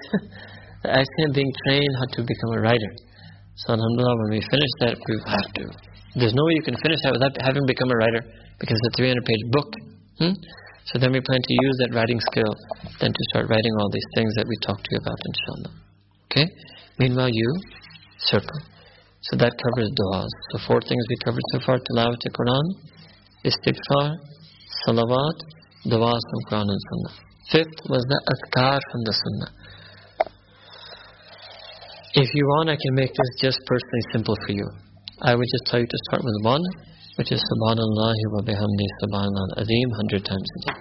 I'm being trained how to become a writer. So, alhamdulillah, when we finish that, we have to. There's no way you can finish that without having become a writer because it's a 300 page book. Hmm? So then we plan to use that writing skill then to start writing all these things that we talked to you about, inshallah. Okay? Meanwhile, you circle. So that covers du'as. So four things we covered so far tilawat Quran, istighfar, salawat, du'as from Quran and Sunnah. Fifth was the adhkar from the Sunnah. If you want, I can make this just personally simple for you. I would just tell you to start with one, which is Subhanallah wa bihamdi Subhanallah Azim, hundred times a day.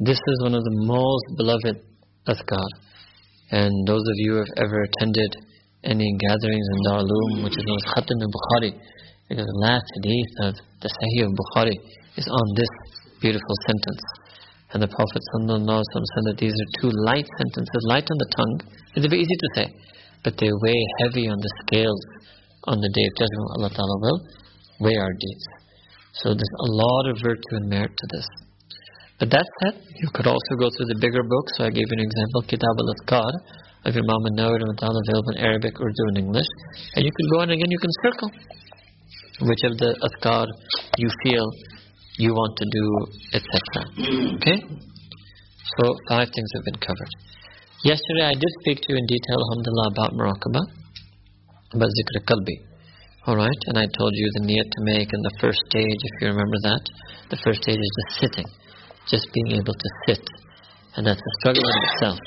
This is one of the most beloved adhkar. And those of you who have ever attended any gatherings in Darul which is known as Khatam al-Bukhari, because the last hadith of the Sahih of Bukhari is on this beautiful sentence. And the Prophet ﷺ said that these are two light sentences, light on the tongue. It's very easy to say, but they weigh heavy on the scales on the day of judgment. Allah Ta'ala will weigh our deeds. So there's a lot of virtue and merit to this. But that said, you could also go through the bigger books. So I gave you an example, Kitab al-Adhkar of Imam an-Nawawi available in Arabic, Urdu and English. And you can go on again, you can circle which of the adhkar you feel you want to do, etc. Okay? So five things have been covered. Yesterday I did speak to you in detail, alhamdulillah, about muraqabah, about zikr al qalbi. Alright, and I told you the niyat to make in the first stage, if you remember that. The first stage is just sitting, just being able to sit. And that's a struggle in itself.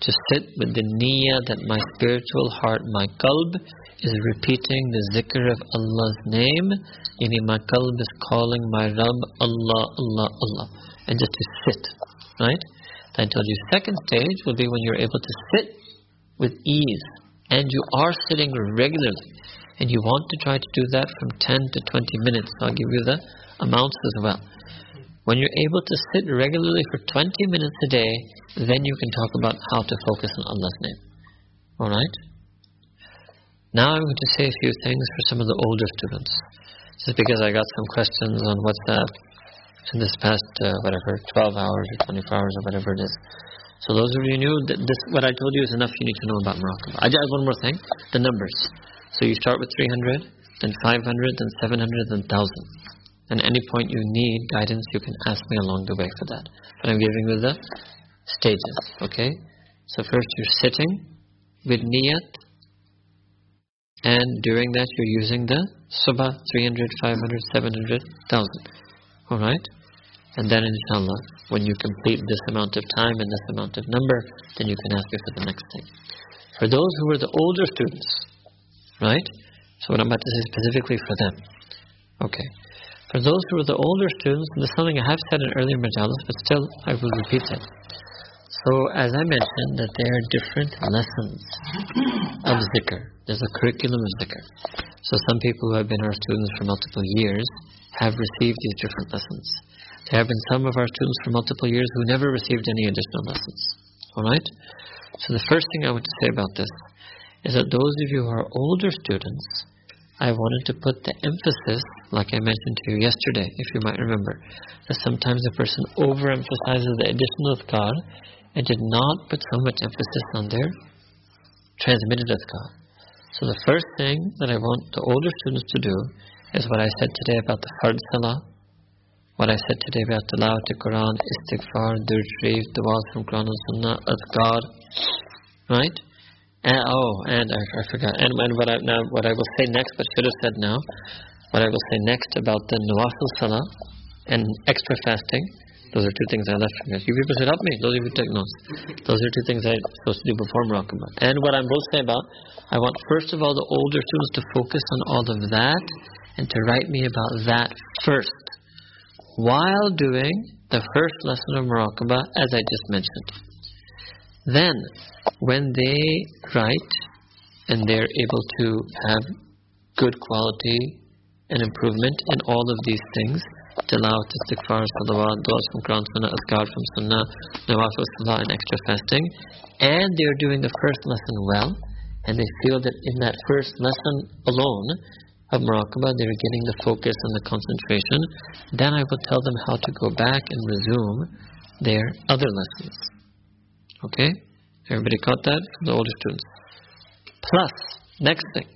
To sit with the niyyah that my spiritual heart, my qalb, is repeating the zikr of Allah's name. Yani my qalb is calling my Rabb, Allah, Allah, Allah. And just to sit, right? I told you second stage will be when you're able to sit with ease. And you are sitting regularly. And you want to try to do that from 10 to 20 minutes. I'll give you the amounts as well. When you're able to sit regularly for 20 minutes a day, then you can talk about how to focus on Allah's name. Alright? Now I'm going to say a few things for some of the older students. Just because I got some questions on WhatsApp in this past, uh, whatever, 12 hours or 24 hours or whatever it is. So those of you new, this, what I told you is enough you need to know about muraqabah. I just one more thing, the numbers. So you start with 300, then 500, then 700, then 1000. And any point you need guidance, you can ask me along the way for that. But I'm giving you the stages, okay? So first you're sitting with niyat, and during that you're using the subah 300, 500, 700, 1000. Alright? And then inshallah, when you complete this amount of time and this amount of number, then you can ask me for the next thing. For those who are the older students, right? So what I'm about to say is specifically for them. Okay. For those who are the older students, this is something I have said in earlier majalis, but still I will repeat it. So as I mentioned, that there are different lessons of zikr. There's a curriculum of zikr. So some people who have been our students for multiple years have received these different lessons. There have been some of our students for multiple years who never received any additional lessons. Alright? So the first thing I want to say about this is that those of you who are older students, I wanted to put the emphasis, like I mentioned to you yesterday, if you might remember, that sometimes a person overemphasizes the additional adhkar and did not put so much emphasis on their transmitted adhkar. So the first thing that I want the older students to do is what I said today about the Fard Salah, what I said today about Tilawat Quran, Istighfar, Sharif, Du'as from Quran and Sunnah, Adhkar, right? And, oh, and I, I forgot. And, and what I now what I will say next, but should have said now, what I will say next about the Nawafil Salah and extra fasting. Those are two things I left you. You people should help me. Those of you take notes. Those are two things I'm supposed to do before Muraqabah. And what I'm both saying about, I want first of all the older students to focus on all of that and to write me about that first while doing the first lesson of Muraqabah as I just mentioned. Then, when they write and they're able to have good quality and improvement in all of these things, tilawat, istighfar, salawat, du'as from Quran, sunnah, azkar from sunnah, nawafil salah and extra fasting, and they're doing the first lesson well, and they feel that in that first lesson alone, of muraqabah, they're getting the focus and the concentration, then I will tell them how to go back and resume their other lessons. Okay? Everybody caught that the older students. Plus, next thing,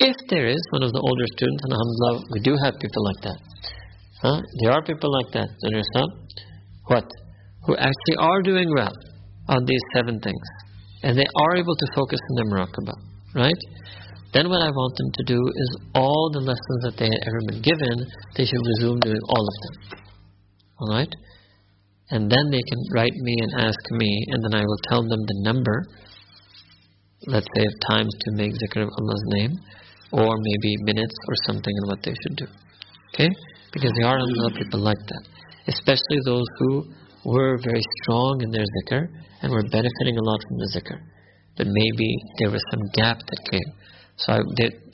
if there is one of the older students, and alhamdulillah, we do have people like that. Huh? There are people like that, understand? What? Who actually are doing well on these seven things. And they are able to focus on the muraqabah. Right? Then what I want them to do is all the lessons that they had ever been given, they should resume doing all of them. Alright? And then they can write me and ask me, and then I will tell them the number, let's say of times to make zikr of Allah's name, or maybe minutes or something and what they should do. Okay? Because there are a lot of people like that. Especially those who were very strong in their zikr and were benefiting a lot from the zikr. But maybe there was some gap that came. So I,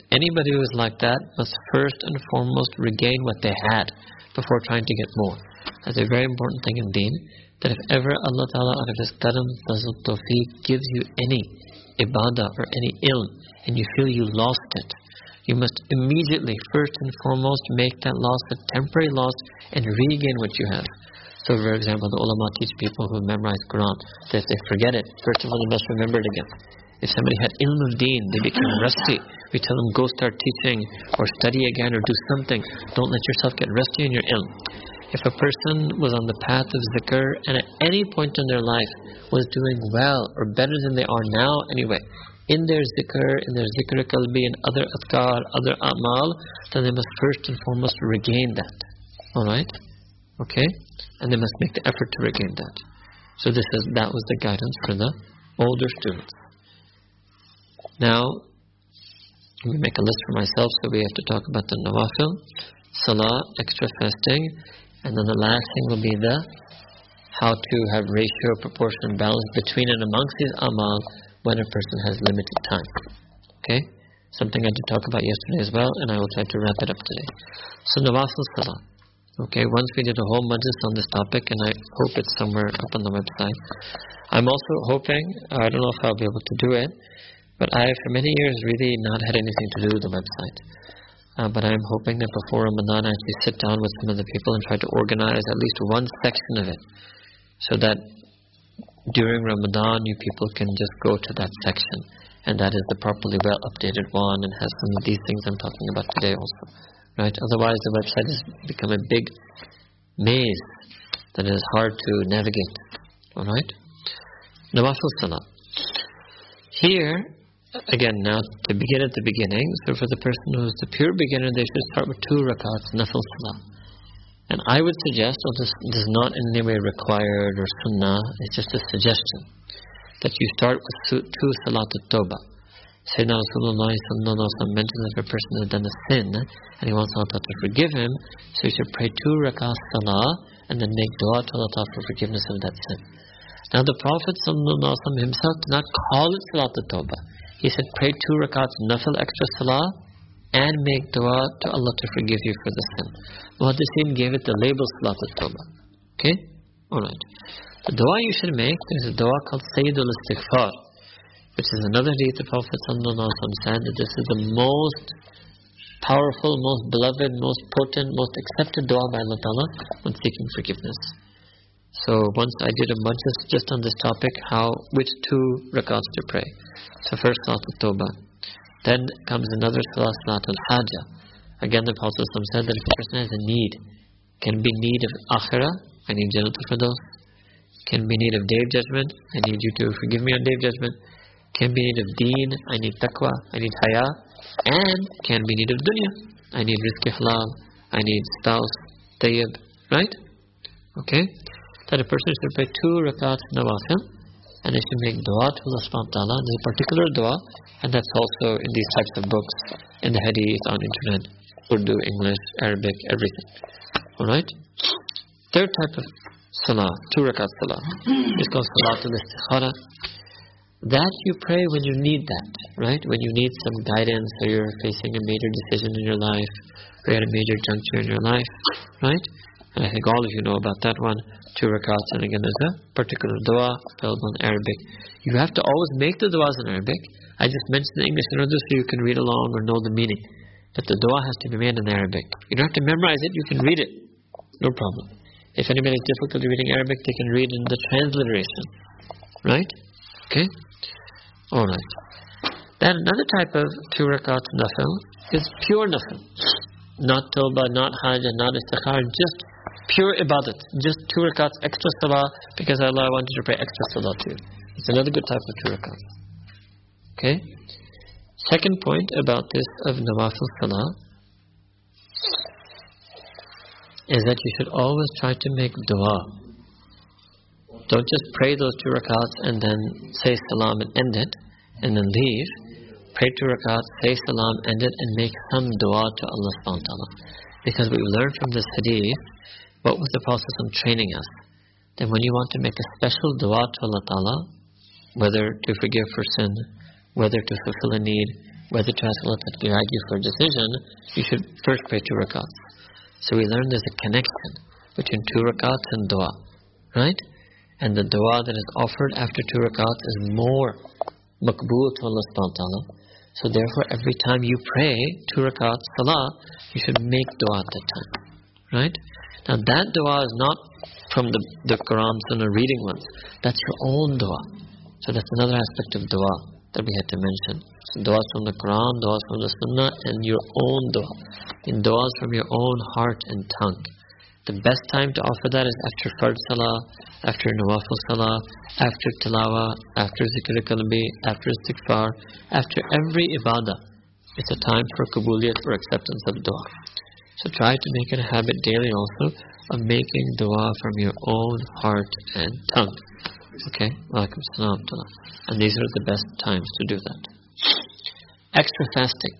anybody who is like that must first and foremost regain what they had before trying to get more. That's a very important thing in deen. That if ever Allah Ta'ala out of His karam, fazl, tawfiq gives you any ibadah or any ilm and you feel you lost it, you must immediately, first and foremost, make that loss a temporary loss and regain what you have. So, for example, the ulama teach people who memorize Quran that if they forget it, first of all, they must remember it again. If somebody had ilm of deen, they become rusty. We tell them, go start teaching or study again or do something. Don't let yourself get rusty in your ilm. If a person was on the path of zikr and at any point in their life was doing well or better than they are now anyway, in their zikr, in their zikr qalbi and other adhkar, other amal, then they must first and foremost regain that. Alright? Okay? And they must make the effort to regain that. So this is that was the guidance for the older students. Now, let me make a list for myself, so we have to talk about the nawafil, salah, extra fasting, and then the last thing will be the how to have ratio, proportion, balance between and amongst these amal when a person has limited time. Okay? Something I did talk about yesterday as well, and I will try to wrap it up today. So, nawafil salah. Okay, once we did a whole majlis on this topic, and I hope it's somewhere up on the website. I'm also hoping, I don't know if I'll be able to do it, but I, for many years, really not had anything to do with the website. Uh, but I'm hoping that before Ramadan, I actually sit down with some of the people and try to organize at least one section of it, so that during Ramadan, you people can just go to that section, and that is the properly well updated one, and has some of these things I'm talking about today also. Right? Otherwise, the website has become a big maze that is hard to navigate. All right? Nawafil Salah. Here, again, now to begin at the beginning, so for the person who is the pure beginner, they should start with two rakats, nafil salah. And I would suggest, although this, is not in any way required or sunnah, it's just a suggestion, that you start with two salat al-tawbah. Sayyidina Rasulullah mentions that if a person has done a sin and he wants Allah to forgive him, so he should pray two rakat salah and then make dua to Allah for forgiveness of that sin. Now the Prophet himself did not call it salat al-tawbah. He said, pray two rakats nafil extra salah and make dua to Allah to forgive you for the sin. Muhaddisin gave it the label salat al-tawbah. Okay? Alright. The dua you should make, there's a dua called Sayyidul Istighfar, which is another hadith the Prophet said that this is the most powerful, most beloved, most potent, most accepted dua by Allah Ta'ala when seeking forgiveness. So once I did a majlis just on this topic, how which two rakats to pray. So first Salat al-Tawbah. Then comes another Salat, Salat al-Hajjah. Again the Prophet said that if a person has a need, can be need of akhirah, I need Jannatul Firdaus. Can be need of day of judgment, I need you to forgive me on day of judgment. Can be need of deen, I need taqwa, I need haya. And can be need of dunya, I need rizq halal, I need spouse, tayyib, right? Okay? That a person should pray two rakats nawafil and they should make dua to Allah subhanahu wa ta'ala. There's a particular dua, and that's also in these types of books, in the hadith, on internet, Urdu, English, Arabic, everything. Alright? Third type of salah, two rakat salah, is called salatul istikhara. That you pray when you need that, right? When you need some guidance or you're facing a major decision in your life, or at a major juncture in your life, right? And I think all of you know about that one two rakats, and again there's a particular dua available in Arabic. You have to always make the duas in Arabic. I just mentioned the English in order so you can read along or know the meaning. But the dua has to be made in Arabic. You don't have to memorize it, you can read it. No problem. If anybody has difficulty reading Arabic, they can read in the transliteration. Right? Okay? Alright. Then another type of two rakat nafil is pure nafil. Not tawbah, not hajj, not istikhar, just pure ibadat. Just two rakats extra salah because Allah wanted to pray extra salah too. It's another good type of two rakats. Okay? Second point about this of nawafil salah is that you should always try to make dua. Don't just pray those two rakats and then say salam and end it, and then leave. Pray two rakats, say salam, end it, and make some dua to Allah subhanahu wa ta'ala. Because we learned from this hadith, what was the process of training us? That when you want to make a special dua to Allah ta'ala, whether to forgive for sin, whether to fulfill a need, whether to ask Allah to guide you for a decision, you should first pray two rakats. So we learn there's a connection between two rakats and dua, right? And the dua that is offered after two rakats is more makbul to Allah subhanahu wa ta'ala. So therefore every time you pray two rakats salah, you should make dua at that time. Right? Now that dua is not from the, the Quran Sunnah reading ones. That's your own dua. So that's another aspect of dua that we had to mention. So du'as from the Quran, du'as from the Sunnah, and your own dua. In du'as from your own heart and tongue. The best time to offer that is after Fard Salah, after Nawafil Salah, after Tilawah, after Zikr Qalbi, after Istighfar, after every ibadah. It's a time for kabuliyat or acceptance of dua. So try to make it a habit daily also of making dua from your own heart and tongue. Okay? Welcome. And these are the best times to do that. Extra fasting.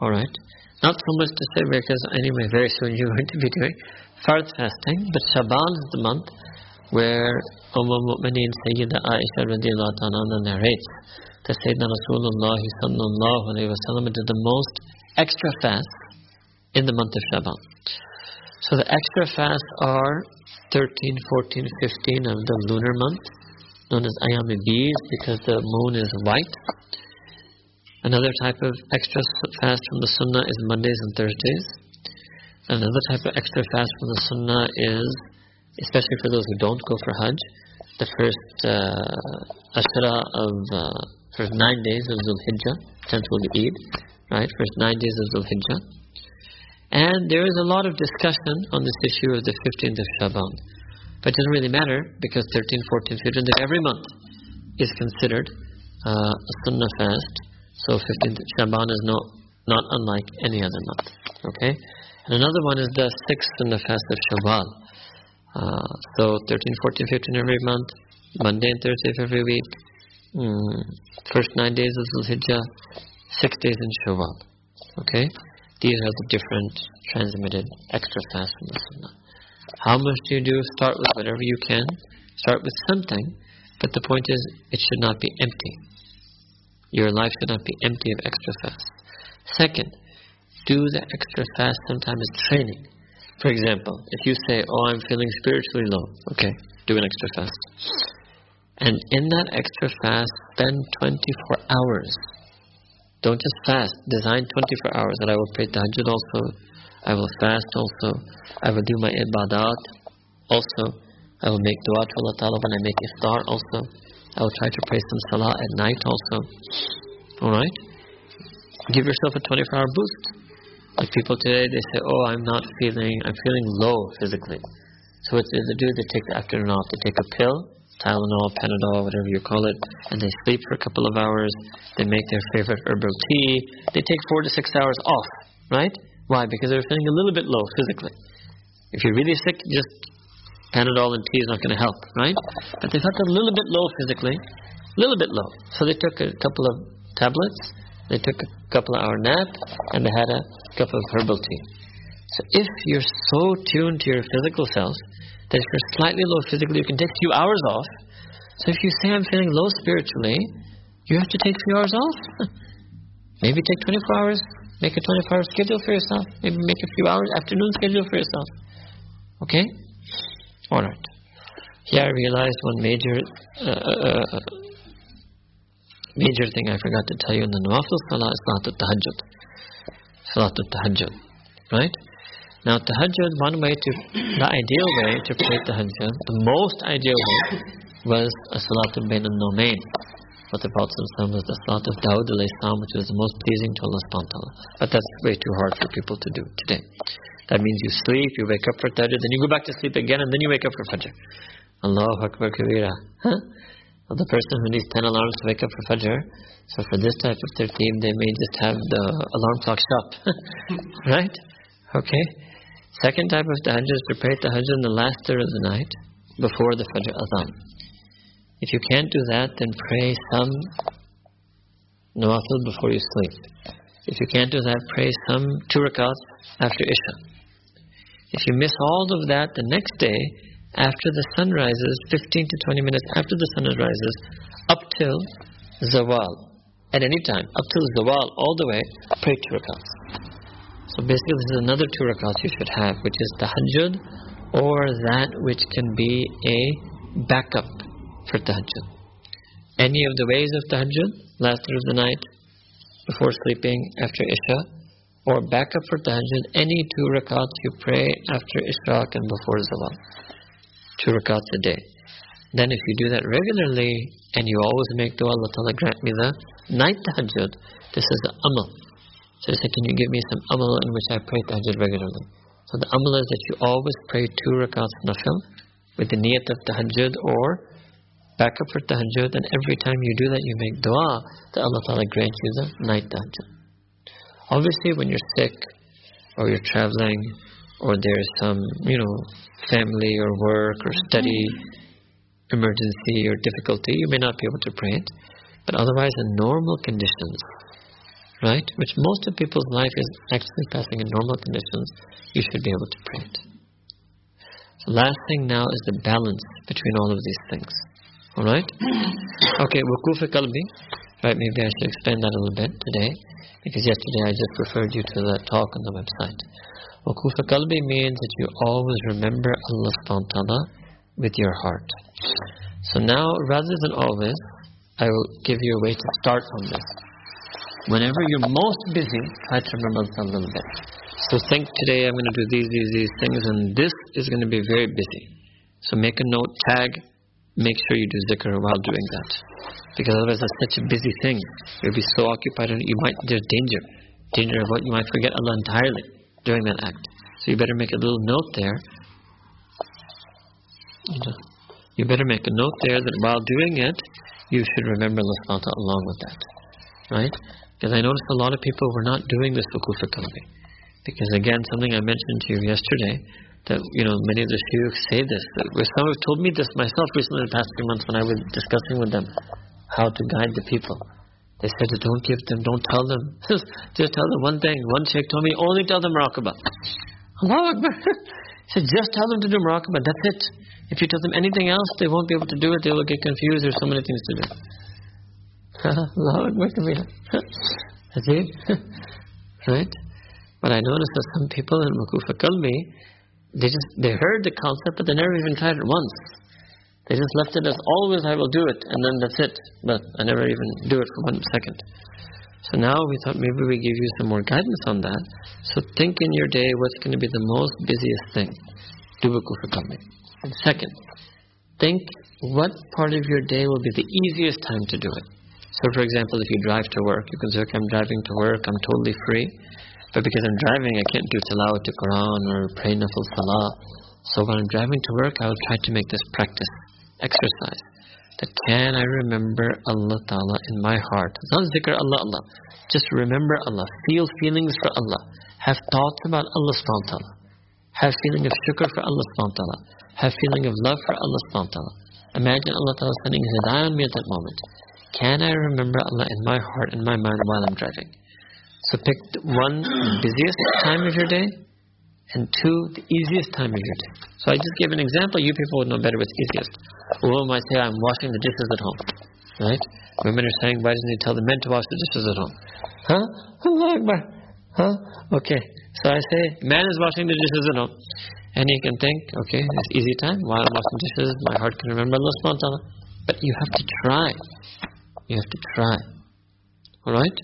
Alright? Not so much to say because anyway, very soon you're going to be doing fard fasting, but Shaban is the month where Umm al-Mu'mineen Sayyida Aisha radiallahu ta'ala narrates that Sayyidina Rasulullah sallallahu alayhi wa did the most extra fast in the month of Shaban. So the extra fasts are 13, 14, 15 of the lunar month, known as Ayam Bees because the moon is white. Another type of extra fast from the Sunnah is Mondays and Thursdays. Another type of extra fast from the Sunnah is, especially for those who don't go for Hajj, the first uh, of uh, first nine days of Zulhijjah, tenth will be Eid, right? First nine days of Dhul Hijjah. And there is a lot of discussion on this issue of the 15th of Shaban. But it doesn't really matter because 13, 14, 15, every month is considered uh, a Sunnah fast. So 15th Shaban is not, not unlike any other month. Okay? And another one is the sixth sunnah fast of Shawwal. Uh, so 13, 14, 15 every month, Monday and Thursday of every week, mm, first nine days of Dhul Hijjah, six days in Shawwal. Okay? These are the different transmitted extra fasts from the Sunnah. How much do you do? Start with whatever you can. Start with something, but the point is, it should not be empty. Your life should not be empty of extra fasts. Second, do the extra fast sometimes as training. For example, if you say, oh, I'm feeling spiritually low, okay, do an extra fast. And in that extra fast, spend 24 hours. Don't just fast, design 24 hours that I will pray tahajjud also, I will fast also, I will do my ibadat also, I will make dua to Allah Ta'ala when I make iftar also, I will try to pray some salah at night also. Alright? Give yourself a 24 hour boost. Like people today, they say, oh, I'm not feeling, I'm feeling low physically. So what do they do, they take the afternoon off. They take a pill, Tylenol, Panadol, whatever you call it, and they sleep for a couple of hours. They make their favorite herbal tea. They take four to six hours off, right? Why? Because they're feeling a little bit low physically. If you're really sick, just Panadol and tea is not going to help, right? But they felt a little bit low physically, a little bit low. So they took a couple of tablets, they took a couple of hour nap, and they had a cup of herbal tea. So if you're so tuned to your physical self that if you're slightly low physically, you can take a few hours off. So if you say I'm feeling low spiritually, you have to take a few hours off. Maybe take 24 hours, make a 24 hour schedule for yourself. Maybe make a few hours afternoon schedule for yourself. Okay? Alright. Here I realized one major uh, uh, uh, major thing I forgot to tell you in the Nawafil Salah is Salatul Tahajjud. Salatul Tahajjud. Right? Now, tahajjud, one way to, the ideal way to pray tahajjud, the most ideal way was a salatul bain al-nomain. What the Prophet was the salat of Dawud salam, which was the most pleasing to Allah subhanahu. But that's way too hard for people to do today. That means you sleep, you wake up for tahajjud, then you go back to sleep again, and then you wake up for fajr. Allahu Akbar Kabira. Huh? Well, the person who needs 10 alarms to wake up for fajr, so for this type of team, they may just have the alarm clock stop. right? Okay. Second type of tahajjud is to pray tahajjud in the last third of the night, before the fajr adhan. If you can't do that, then pray some nawafil before you sleep. If you can't do that, pray some two rakats after Isha. If you miss all of that the next day, after the sun rises, 15 to 20 minutes after the sun rises, up till zawal, at any time, up till zawal, all the way, pray two rakats. Basically, this is another two rakats you should have, which is tahajjud, or that which can be a backup for tahajjud. Any of the ways of tahajjud, last of the night, before sleeping, after Isha, or backup for tahajjud, any two rakats you pray after Ishraq and before Zawal. Two rakats a day. Then if you do that regularly, and you always make dua, Allah Ta'ala grant me the night tahajjud, this is the amal. So he said, can you give me some amal in which I pray tahajjud regularly? So the amal is that you always pray two rakats nafil, with the niyat of tahajjud or back up for tahajjud, and every time you do that, you make dua that Allah Ta'ala grant you the night tahajjud. Obviously, when you're sick, or you're traveling, or there's some, you know, family or work or study emergency or difficulty, you may not be able to pray it. But otherwise, in normal conditions, right, which most of people's life is actually passing in normal conditions, you should be able to pray it. So last thing now is the balance between all of these things. Alright? Okay, wukuf kalbi. Right, maybe I should explain that a little bit today. Because yesterday I just referred you to the talk on the website. Wukuf kalbi means that you always remember Allah subhanahu with your heart. So now, rather than always, I will give you a way to start on this. Whenever you're most busy, try to remember a little bit. So think today I'm going to do these, these, these things, and this is going to be very busy. So make a note, tag, make sure you do zikr while doing that. Because otherwise that's such a busy thing. You'll be so occupied and you might, there's danger. Danger of what you might forget Allah entirely during that act. So you better make a little note there. You better make a note there that while doing it, you should remember Allah along with that. Right? Because I noticed a lot of people were not doing this wukuf Because again, something I mentioned to you yesterday, that you know many of the shuyukh say this. Some have told me this myself recently in the past few months when I was discussing with them how to guide the people. They said, don't give them, don't tell them. just tell them one thing. One sheikh told me, only tell them muraqabah. Allah Akbar. he said, just tell them to do muraqabah. That's it. If you tell them anything else, they won't be able to do it. They will get confused. There's so many things to do. Allah Akbar That's it. right? But I noticed that some people in Wukufa Kalbi, they just they heard the concept, but they never even tried it once. They just left it as always I will do it, and then that's it. But I never even do it for one second. So now we thought maybe we give you some more guidance on that. So think in your day what's going to be the most busiest thing. Do coming. And second, think what part of your day will be the easiest time to do it. So for example, if you drive to work, you can say, okay, I'm driving to work, I'm totally free. But because I'm driving, I can't do tilawat to Quran or pray nafil salah. So when I'm driving to work, I will try to make this practice, exercise. That can I remember Allah Ta'ala in my heart? Not zikr Allah Allah. Just remember Allah. Feel feelings for Allah. Have thoughts about Allah subhanahu wa ta'ala. Have feeling of shukr for Allah subhanahu wa ta'ala. Have feeling of love for Allah subhanahu wa ta'ala. Imagine Allah Ta'ala sending hidayah on me at that moment. Can I remember Allah in my heart and my mind while I'm driving? So pick one busiest time of your day and two the easiest time of your day. So I just gave an example. You people would know better what's easiest. Women might say, I'm washing the dishes at home. Right? Women are saying, why doesn't he tell the men to wash the dishes at home? Huh? Huh? Okay. So I say, man is washing the dishes at home. And he can think, okay, it's easy time. While I'm washing dishes, my heart can remember Allah subhanahu But you have to try. You have to try. Alright?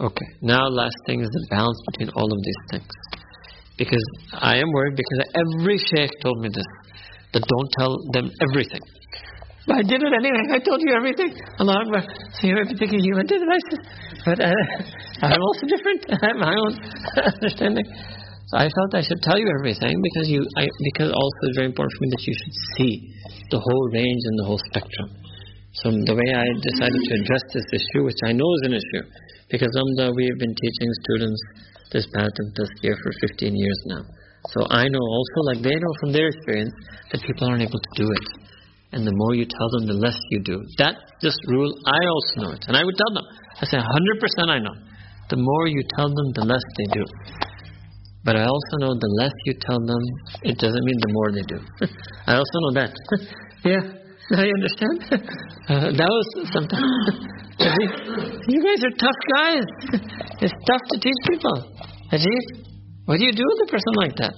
Okay, now last thing is the balance between all of these things. Because I am worried because every sheikh told me this. That don't tell them everything. But I did it anyway. I told you everything. Allah Akbar. So you're thinking you did it. I said, but uh, I'm also different. I have my own understanding. So I felt I should tell you everything because you, I, because also it's very important for me that you should see the whole range and the whole spectrum. So the way I decided to address this issue, which I know is an issue, because Alhamdulillah, we have been teaching students this path of this year for 15 years now. So I know also, like they know from their experience, that people aren't able to do it. And the more you tell them, the less you do. That just rule, I also know it. And I would tell them. I say 100% I know. The more you tell them, the less they do. But I also know the less you tell them, it doesn't mean the more they do. I also know that. yeah, now you understand? uh, that was something. you guys are tough guys. it's tough to teach people. Ajit, what do you do with a person like that?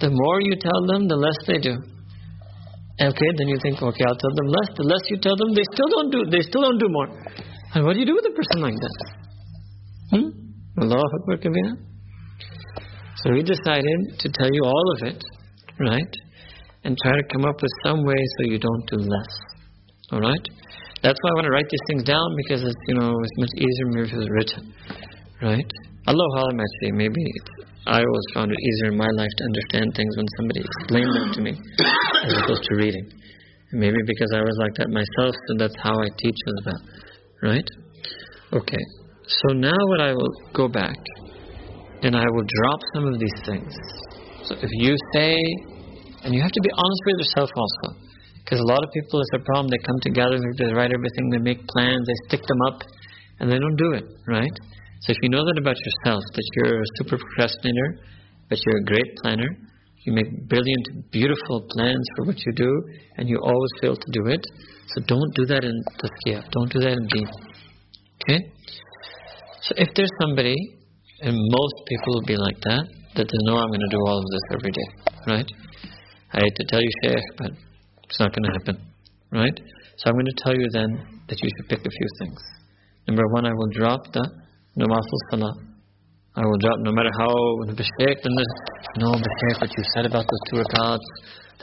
The more you tell them, the less they do. Okay, then you think, okay, I'll tell them less. The less you tell them, they still don't do. They still don't do more. And what do you do with a person like that? Hmm? Allah Akbar Kabira. So we decided to tell you all of it, right? And try to come up with some way so you don't do less. All right? That's why I want to write these things down because it's you know it's much easier if it's written, right? Allah Alam actually maybe I always found it easier in my life to understand things when somebody explained them to me as opposed to reading. Maybe because I was like that myself, so that's how I teach as well. Right? Okay. So now what I will go back and I will drop some of these things. So if you say, and you have to be honest with yourself also, because a lot of people, it's a problem. They come together, they write everything, they make plans, they stick them up, and they don't do it, right? So if you know that about yourself, that you're a super procrastinator, but you're a great planner, you make brilliant, beautiful plans for what you do, and you always fail to do it. So don't do that in tazkiyah. Don't do that in deen. Okay? So if there's somebody, and most people will be like that, that they know I'm going to do all of this every day, right? I hate to tell you, Sheikh, but it's not going to happen, right? So I'm going to tell you then that you should pick a few things. Number one, I will drop the nawafil salah. I will drop no matter how sheikh and the no sheikh what you said about those two rakats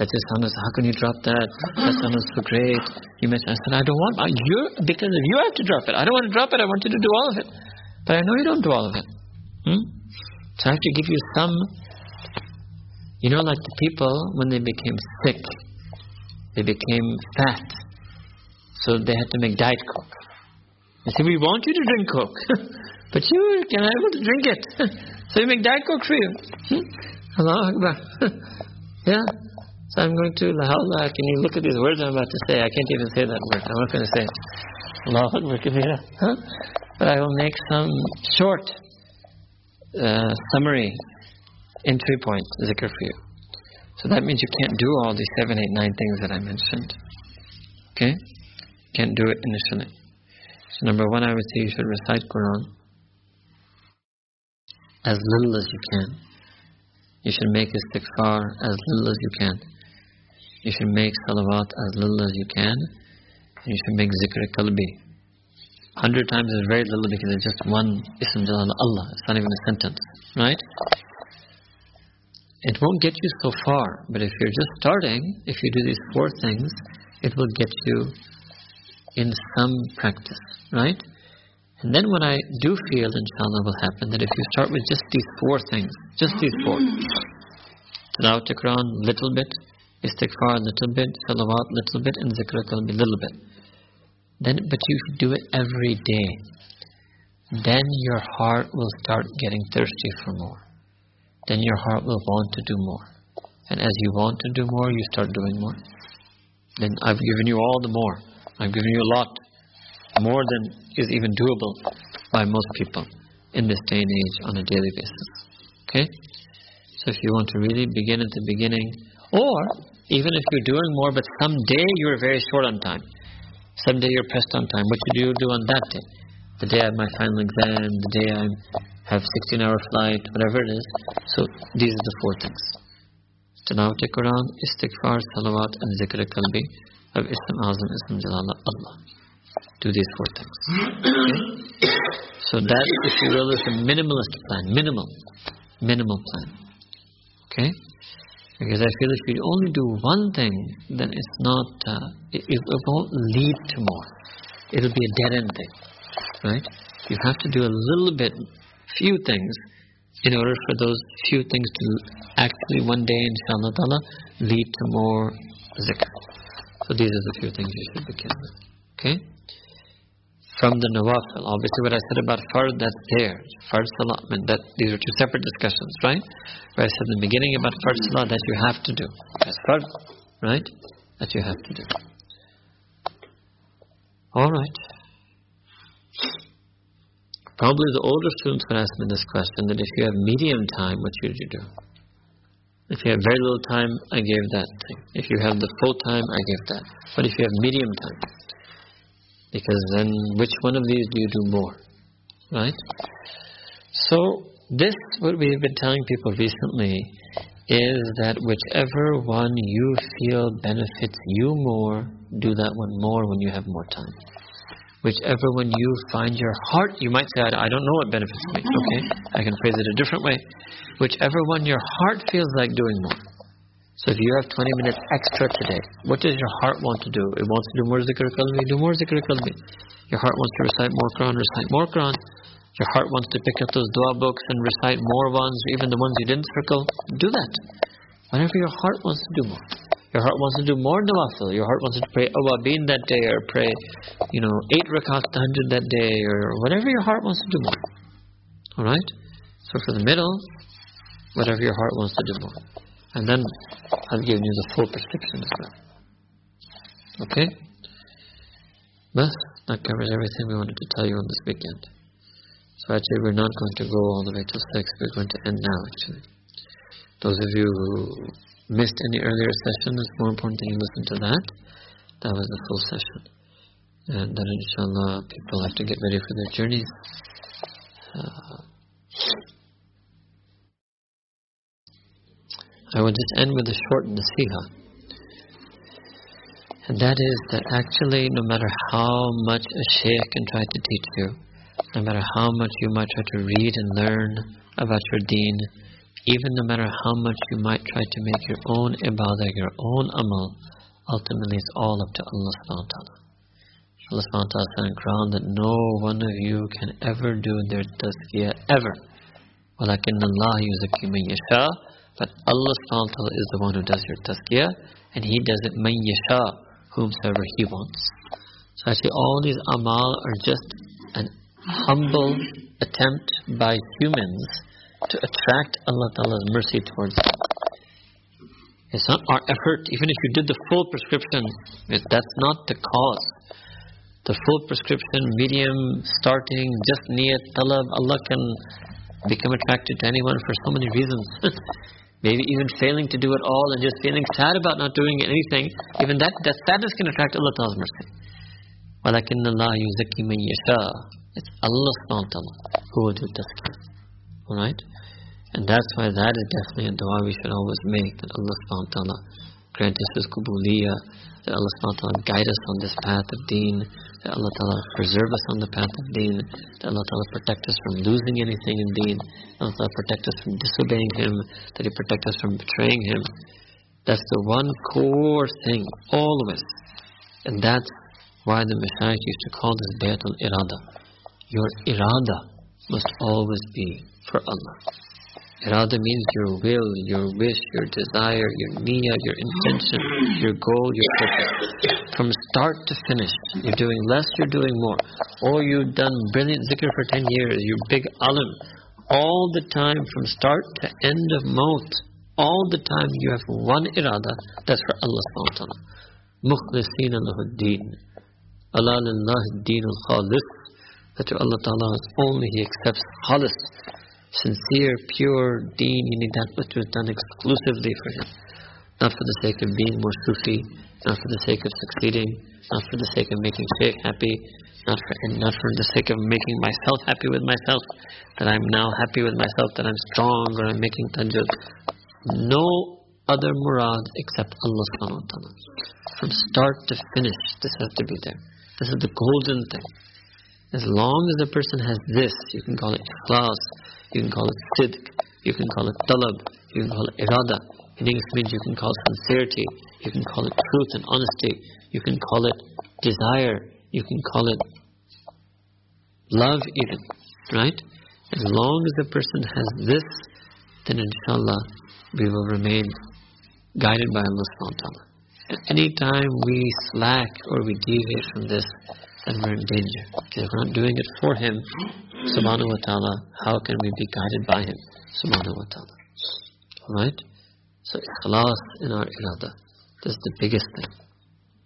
that just sounded how can you drop that that sounded so great you mentioned I said I don't want you because if you have to drop it I don't want to drop it I want you to do all of it but I know you don't do all of it hmm? so I have to give you some you know like the people when they became sick they became fat so they had to make diet coke they said we want you to drink coke But you can able to drink it. so you make Diet Coke for you. Hmm? Allah Akbar. yeah. So I'm going to La Can you look at these words I'm about to say? I can't even say that word. I'm not going to say it. Allah Akbar Kabira. But I will make some short uh, summary entry point zikr for you. So that means you can't do all these seven, eight, nine things that I mentioned. Okay? Can't do it initially. So number one, I would say you should recite Quran as little as you can. You should make istighfar as little as you can. You should make salawat as little as you can. And you should make zikr qalbi. Hundred times is very little because it's just one ism jalal Allah. It's not even a sentence, right? It won't get you so far, but if you're just starting, if you do these four things, it will get you in some practice, right? And then what I do feel, inshallah, will happen that if you start with just these four things, just these four, tilawat Quran, little bit, istighfar, little bit, salawat, little bit, and zikr qalbi, little bit. Then, but you do it every day. Then your heart will start getting thirsty for more. Then your heart will want to do more. And as you want to do more, you start doing more. Then I've given you all the more. I've given you a lot more than is even doable by most people in this day and age on a daily basis. Okay? So if you want to really begin at the beginning, or even if you're doing more, but someday you're very short on time, someday you're pressed on time, what do you do on that day? The day I have my final exam, the day I have 16 hour flight, whatever it is. So these are the four things. Tilawat Quran, istighfar, salawat, and zikr qalbi of Ism Azam, Ism Jalala, Allah do these four things. Okay? So that, if you will, is a minimalist plan. Minimal. Minimal plan. Okay? Because I feel if you only do one thing, then it's not, uh, it, it won't lead to more. It'll be a dead end thing. Right? You have to do a little bit, few things, in order for those few things to actually one day, inshallah ta'ala, lead to more zikr. So these are the few things you should begin with. Okay? From the nawafil, obviously what I said about fard, that's there. Fard salah, I mean that, these are two separate discussions, right? Where I said in the beginning about fard salah, that you have to do. That's fard, right? That you have to do. Alright. Probably the older students would ask me this question that if you have medium time, what should you do? If you have very little time, I gave that thing. If you have the full time, I give that. But if you have medium time, because then which one of these do you do more? Right? So, this, what we've been telling people recently, is that whichever one you feel benefits you more, do that one more when you have more time whichever one you find your heart, you might say, I, don't know what benefits me. Okay, I can phrase it a different way. Whichever one your heart feels like doing more. So if you have 20 minutes extra today, what does your heart want to do? It wants to do more zikr do more zikr. Your heart wants to recite more Quran, recite more Quran. Your heart wants to pick up those dua books and recite more ones, even the ones you didn't circle. Do that. Whatever your heart wants to do more. Your heart wants to do more nawafil. Your heart wants to pray oh, awabin that day or pray, you know, eight rakats tahajjud that day or whatever your heart wants to do more. Alright? So for the middle, whatever your heart wants to do more. And then I've given you the full prescription as well. Okay? But that covers everything we wanted to tell you on this weekend. So actually we're not going to go all the way till 6. We're going to end now actually. Those of you who missed any earlier session, it's more important that you listen to that. That was the full session. And then inshallah, people have to get ready for their journeys. Uh, I will just end with a short nasiha. And that is that actually, no matter how much a shaykh can try to teach you, no matter how much you might try to read and learn about your deen, even no matter how much you might try to make your own ibadah, your own amal, ultimately it's all up to Allah subhanahu wa ta'ala. Allah subhanahu wa ta'ala said in Quran that no one of you can ever do their tazkiyah ever. وَلَكِنَّ اللَّهَ يُزَكِّي مَنْ يَشَاءُ But Allah subhanahu wa ta'ala is the one who does your tazkiyah and He does it مَنْ يَشَاءُ whomsoever He wants. So actually all these amal are just an humble attempt by humans to attract Allah Ta'ala's mercy towards us. It's not our effort, even if you did the full prescription, that's not the cause. The full prescription, medium, starting, just niyat, talab, Allah can become attracted to anyone for so many reasons. Maybe even failing to do it all and just feeling sad about not doing anything, even that, that sadness can attract Allah Ta'ala's mercy. وَلَكِنَّ اللَّهَ يُزَكِّي مَن يَشَاءُ It's Allah who will do tazkiyah. Alright? And that's why that is definitely a dua we should always make that Allah subhanahu wa ta'ala grant us His kubuliyah, that Allah subhanahu wa ta'ala guide us on this path of deen, that Allah ta'ala preserve us on the path of deen, that Allah ta'ala protect us from losing anything in deen, Allah ta'ala protect us from disobeying Him, that He protect us from betraying Him. That's the one core thing, always. And that's why the Messiah used to call this Baytul Irada. Your irada must always be for Allah. Irada means your will, your wish, your desire, your niya, your intention, your goal, your purpose. From start to finish, you're doing less, you're doing more. Or you've done brilliant zikr for 10 years, you're big alim. All the time, from start to end of mouth, all the time you have one irada, that's for Allah subhanahu wa ta'ala. Mukhlisina lahuddin. Allah lillahi din al-khalis. That to Allah ta'ala only He accepts khalis sincere, pure deen, you need that which was done exclusively for him. Not for the sake of being more Sufi, not for the sake of succeeding, not for the sake of making Shaykh happy, not for, and not for the sake of making myself happy with myself, that I'm now happy with myself, that I'm strong, or I'm making tahajjud. No other murad except Allah subhanahu wa ta'ala. From start to finish, this has to be there. This is the golden thing. As long as a person has this, you can call it ikhlas, you can call it sidq, you can call it talab, you can call it irada. In English means you can call it sincerity, you can call it truth and honesty, you can call it desire, you can call it love even, right? As long as the person has this, then inshallah we will remain guided by Allah subhanahu. Any time we slack or we deviate from this, then we're in danger. If we're not doing it for Him, subhanahu wa ta'ala, how can we be guided by Him, subhanahu wa ta'ala? Alright? So ikhlas in our irada. This is the biggest thing.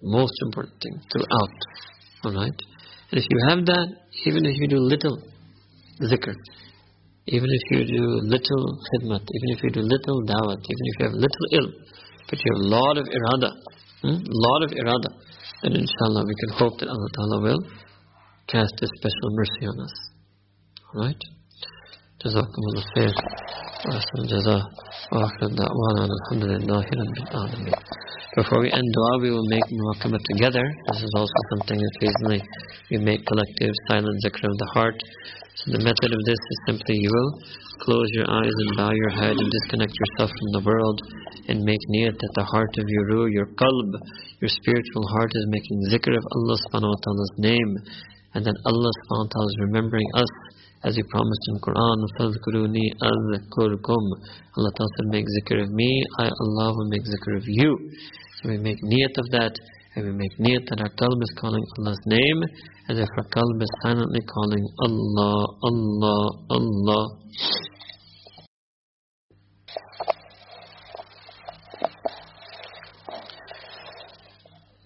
Most important thing throughout. Alright? And if you have that, even if you do little zikr, even if you do little khidmat, even if you do little dawat, even if you have little ilm, but you have a lot of irada, hmm? lot of irada, then inshallah we can hope that Allah Ta'ala will cast His special mercy on us. Alright? جزاكم الله خير وأحسن الجزاء وآخر دعوانا الحمد لله رب العالمين Before we end dua, we will make muraqabah together. This is also something that occasionally we make collective silent zikr of the heart. So the method of this is simply you will close your eyes and bow your head and disconnect yourself from the world and make niyat that the heart of your ruh, your qalb, your spiritual heart is making zikr of Allah subhanahu wa ta'ala's name and that Allah subhanahu wa ta'ala is remembering us as He promised in Quran, فَذْكُرُونِي أَذْكُرْكُمْ Allah Ta'ala said, make zikr of me, I Allah will make zikr of you. So we make niyat of that, and we make niyat that our qalb is calling Allah's name, as if our qalb is silently calling Allah, Allah, Allah.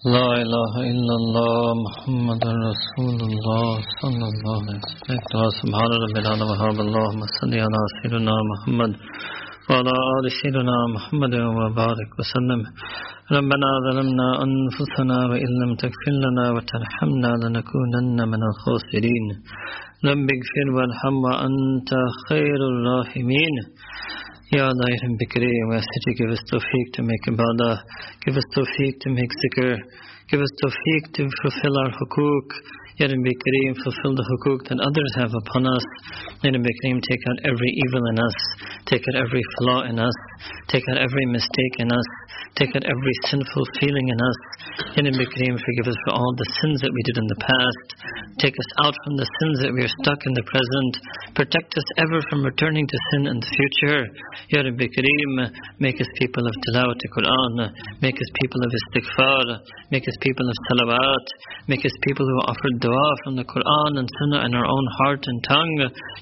لا إله إلا الله محمد رسول الله صلى الله عليه وسلم. سبحان رب العالمين وحرب اللهم صل على سيدنا محمد وعلى آل سيدنا محمد وبارك وسلم. ربنا ظلمنا أنفسنا وإن لم تغفر لنا وترحمنا لنكونن من الخاسرين. رب اغفر وارحم وأنت خير الراحمين. Ya Allah, Bikri, we ask you give us tawfiq to make ibadah, give us tawfiq to make zikr, give us tawfiq to fulfill our hukuk, Ya Rabbi Kareem, fulfill the hukuk that others have upon us. Ya Rabbi Kareem, take out every evil in us, take out every flaw in us, take out every mistake in us, take out every sinful feeling in us. Ya Rabbi Kareem, forgive us for all the sins that we did in the past. Take us out from the sins that we are stuck in the present. Protect us ever from returning to sin in the future. Ya Rabbi Kareem, make us people of tilawat Quran, make us people of istighfar, make us people of salawat, make us people who offer dua from the Quran and Sunnah in our own heart and tongue.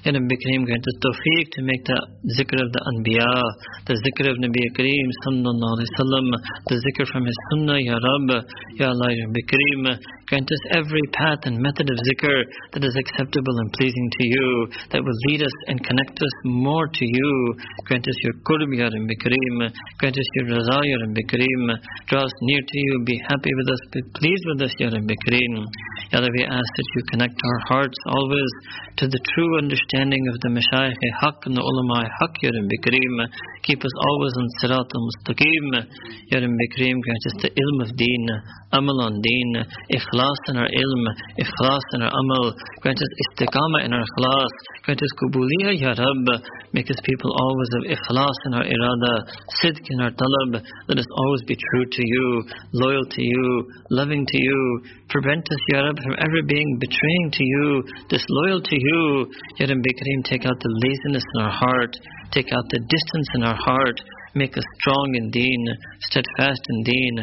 Ya Rabbi Kareem, grant us tawfiq to make the zikr of the Anbiya, the zikr of Nabi Kareem sallallahu alayhi wasallam, the zikr from his Sunnah, Ya Rab, Ya Allah, Ya Rabbi grant us every path and method of zikr that is acceptable and pleasing to you, that will lead us and connect us more to you. Grant us your qurb, Ya Rabbi grant us your raza, Ya Rabbi draw us near to you, be happy with us, be pleased with us, Ya Rabbi Kareem. Ya Allah, we ask that you connect our hearts always to the true understanding of the Mashayikh Haq and the Ulama Haq, Ya Rabbi. Keep us always on Sirat al-Mustaqim. Ya Rabbi Kareem, grant us the ilm of deen, amal on deen, ikhlas in our ilm, ikhlas in our amal. Grant us istiqamah in our ikhlas. Grant us kubuliya, Ya Rab. Make us people always of ikhlas in our irada, sidq in our talab. Let us always be true to you, loyal to you, loving to you. Prevent us, Ya Rab, from ever being betraying to you, disloyal to you. Ya Rabbi Kareem, take out the laziness in our heart, take out the distance in our heart, make us strong in deen, steadfast in deen,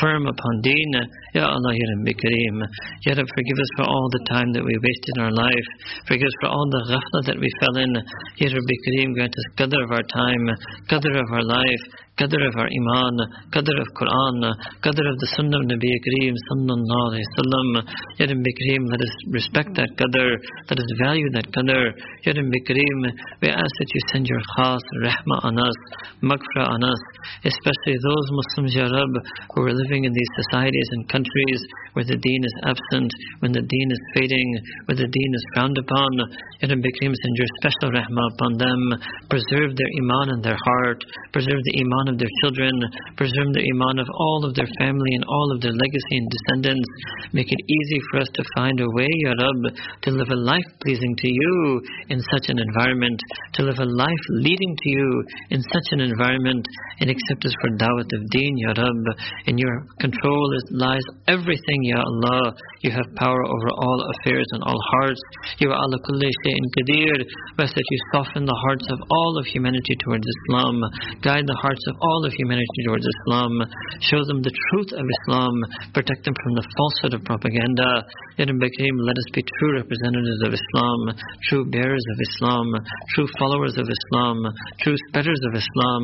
firm upon deen. Ya Allah, Ya Rabbi Kareem. Ya Rabbi, forgive us for all the time that we wasted in our life. Forgive us for all the ghafla that we fell in. Ya Rabbi Kareem, grant us qadr of our time, qadr of our life, qadr of our iman, qadr of Quran, qadr of the sunnah of Nabi Kareem sallallahu alayhi wasallam. Ya Rabbi Kareem, let us respect that qadr, let us value that qadr. Ya Rabbi Kareem, we ask that you send your khas rahmah on us, on us. especially those Muslims, Ya Rab, who are living in these societies and countries where the deen is absent, when the deen is fading, where the deen is frowned upon. Ya Rabbi Kareem, send your special rahmah upon them. Preserve their iman in their heart, preserve the iman of their children, preserve the iman of all of their family and all of their legacy and descendants. Make it easy for us to find a way, Ya Rab, to live a life pleasing to you in such an environment, to live a life leading to you in such an environment, and accept us for dawat of deen, Ya Rab. In your control lies everything, Ya Allah. You have power over all affairs and all hearts. You are ala kulli shay'in qadir. Best that you soften the hearts of all of humanity towards Islam. Guide the hearts of all of humanity towards Islam. Show them the truth of Islam. Protect them from the falsehood of propaganda. Ya Rabbi Kareem, let us be true representatives of Islam, true bearers of Islam, true followers of Islam, true spreaders of Islam.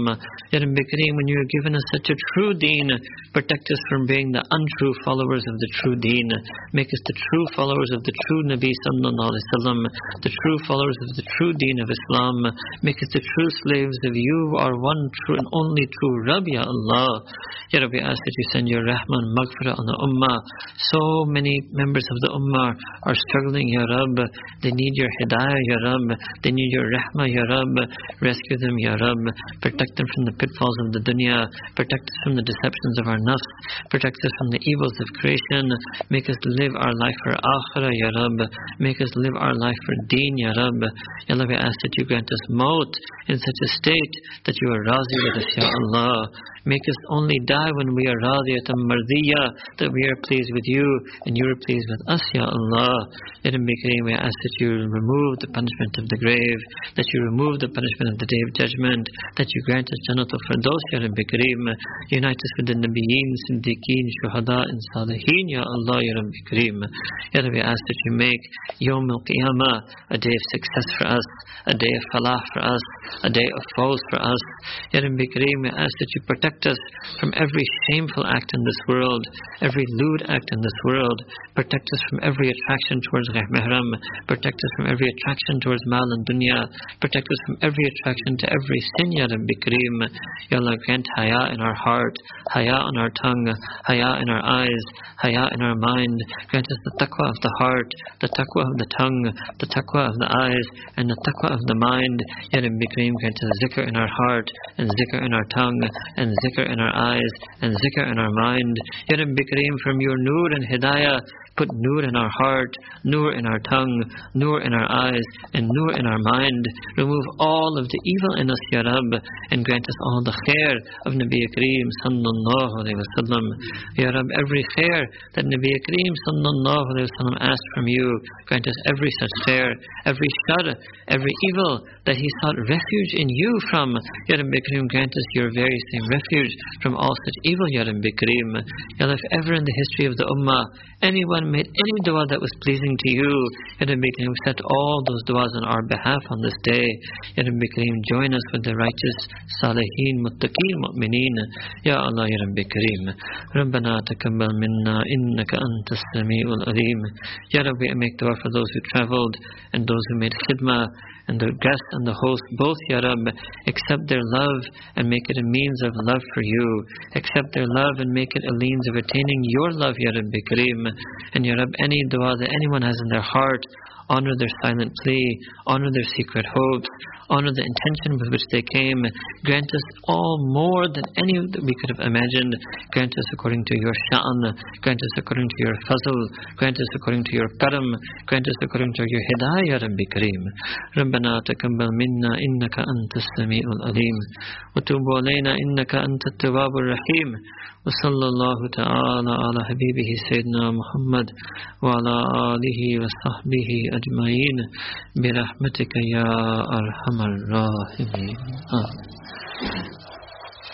Ya Rabbi Kareem, when you have given us such a true deen, protect us from being the untrue followers of the true deen. Make us the true followers of the true Nabi sallallahu alaihi wasallam, the true followers of the true deen of Islam. Make us the true slaves of you, our one true and only true Rabb, Ya Allah. Ya Rabbi, ask that you send your rahman maghfirah on the ummah. So many members of the ummah are struggling, Ya Rab. They need your hidayah, Ya Rab. They need your rahmah, Ya Rab. Rescue them, Ya Rab. Protect them from the pitfalls of the dunya. Protect us from the deceptions of our nafs. Protect us from the evils of creation. Make us live our life for akhirah, Ya Rab. Make us live our life for deen, Ya Rab. Ya Allah, we ask that you grant us maut in such a state that you are razi with us, Ya Allah. Make us only die when we are radiyatan mardiyah, that we are pleased with you and you are pleased with us, Ya Allah. Ya Rabbi Kareem, we ask that you remove the punishment of the grave, that you remove the punishment of the day of judgment, that you grant us Firdaus, Ya Rabbi Kareem. Unite us with the Nabiyeen, Siddiqeen, Shuhada and Salihin, Ya Allah, Ya Rabbi Kareem. Ya Rabbi, ask that you make Yawm al-Qiyamah a day of success for us, a day of falah for us, a day of falls for us. Rabbi Kareem, we ask that you protect us from every shameful act in this world, every lewd act in this world. Protect us from every attraction towards mahram. Protect us from every attraction towards mal and dunya. Protect us from every attraction to every sin, Ya Rabbi Kareem. Ya Allah, grant haya in our heart, haya on our tongue, haya in our eyes, haya in our mind. Grant us the taqwa of the heart, the taqwa of the tongue, the taqwa of the eyes, and the taqwa of the mind. Ya Rabbi Kareem, grant us zikr in our heart, and zikr in our tongue, and zikr in our eyes, and zikr in our mind. Ya Rabbi Kareem, from your nur and hidayah, put nur in our heart, nur in our tongue, nur in our eyes, and nur in our mind. Remove all of the evil in us, Ya Rab, and grant us all the khair of Nabi Kareem sallallahu alayhi wa sallam. Ya Rab, every khair that Nabi Kareem sallallahu alayhi wa sallam asked from you, grant us every such khair, every shar, every evil that he sought refuge in you from. Ya Rabbi grant us your very same refuge from all such evil, Ya Rabbi. Ya Allah, if ever in the history of the Ummah, anyone made any dua that was pleasing to you, Ya Rabbi Kareem, accept all those duas on our behalf on this day. Ya Rabbi Kareem, join us with the righteous, salihin, muttaqeen, mu'mineen. Ya Allah, Ya Rabbi Kareem. ربنا تقبل منا إنك أنت السميع العليم. Ya Rabbi, I make dua for those who traveled and those who made khidmah and the guest and the host, both, Ya Rab, accept their love and make it a means of love for you. Accept their love and make it a means of attaining your love, Ya Rabbi Kareem. And Ya Rab, any dua that anyone has in their heart, honor their silent plea, honor their secret hopes, honor the intention with which they came. Grant us all more than any that we could have imagined. Grant us according to your sha'an. Grant us according to your fazl. Grant us according to your karam. Grant us according to your hidayah, Rabbi Kareem. ربنا تقبل منا إنك أنت السميع العليم وتوب علينا إنك أنت التواب الرحيم وصلى الله تعالى على حبيبه سيدنا محمد وعلى آله وصحبه أجمعين برحمتك يا أرحم الراحمين آمين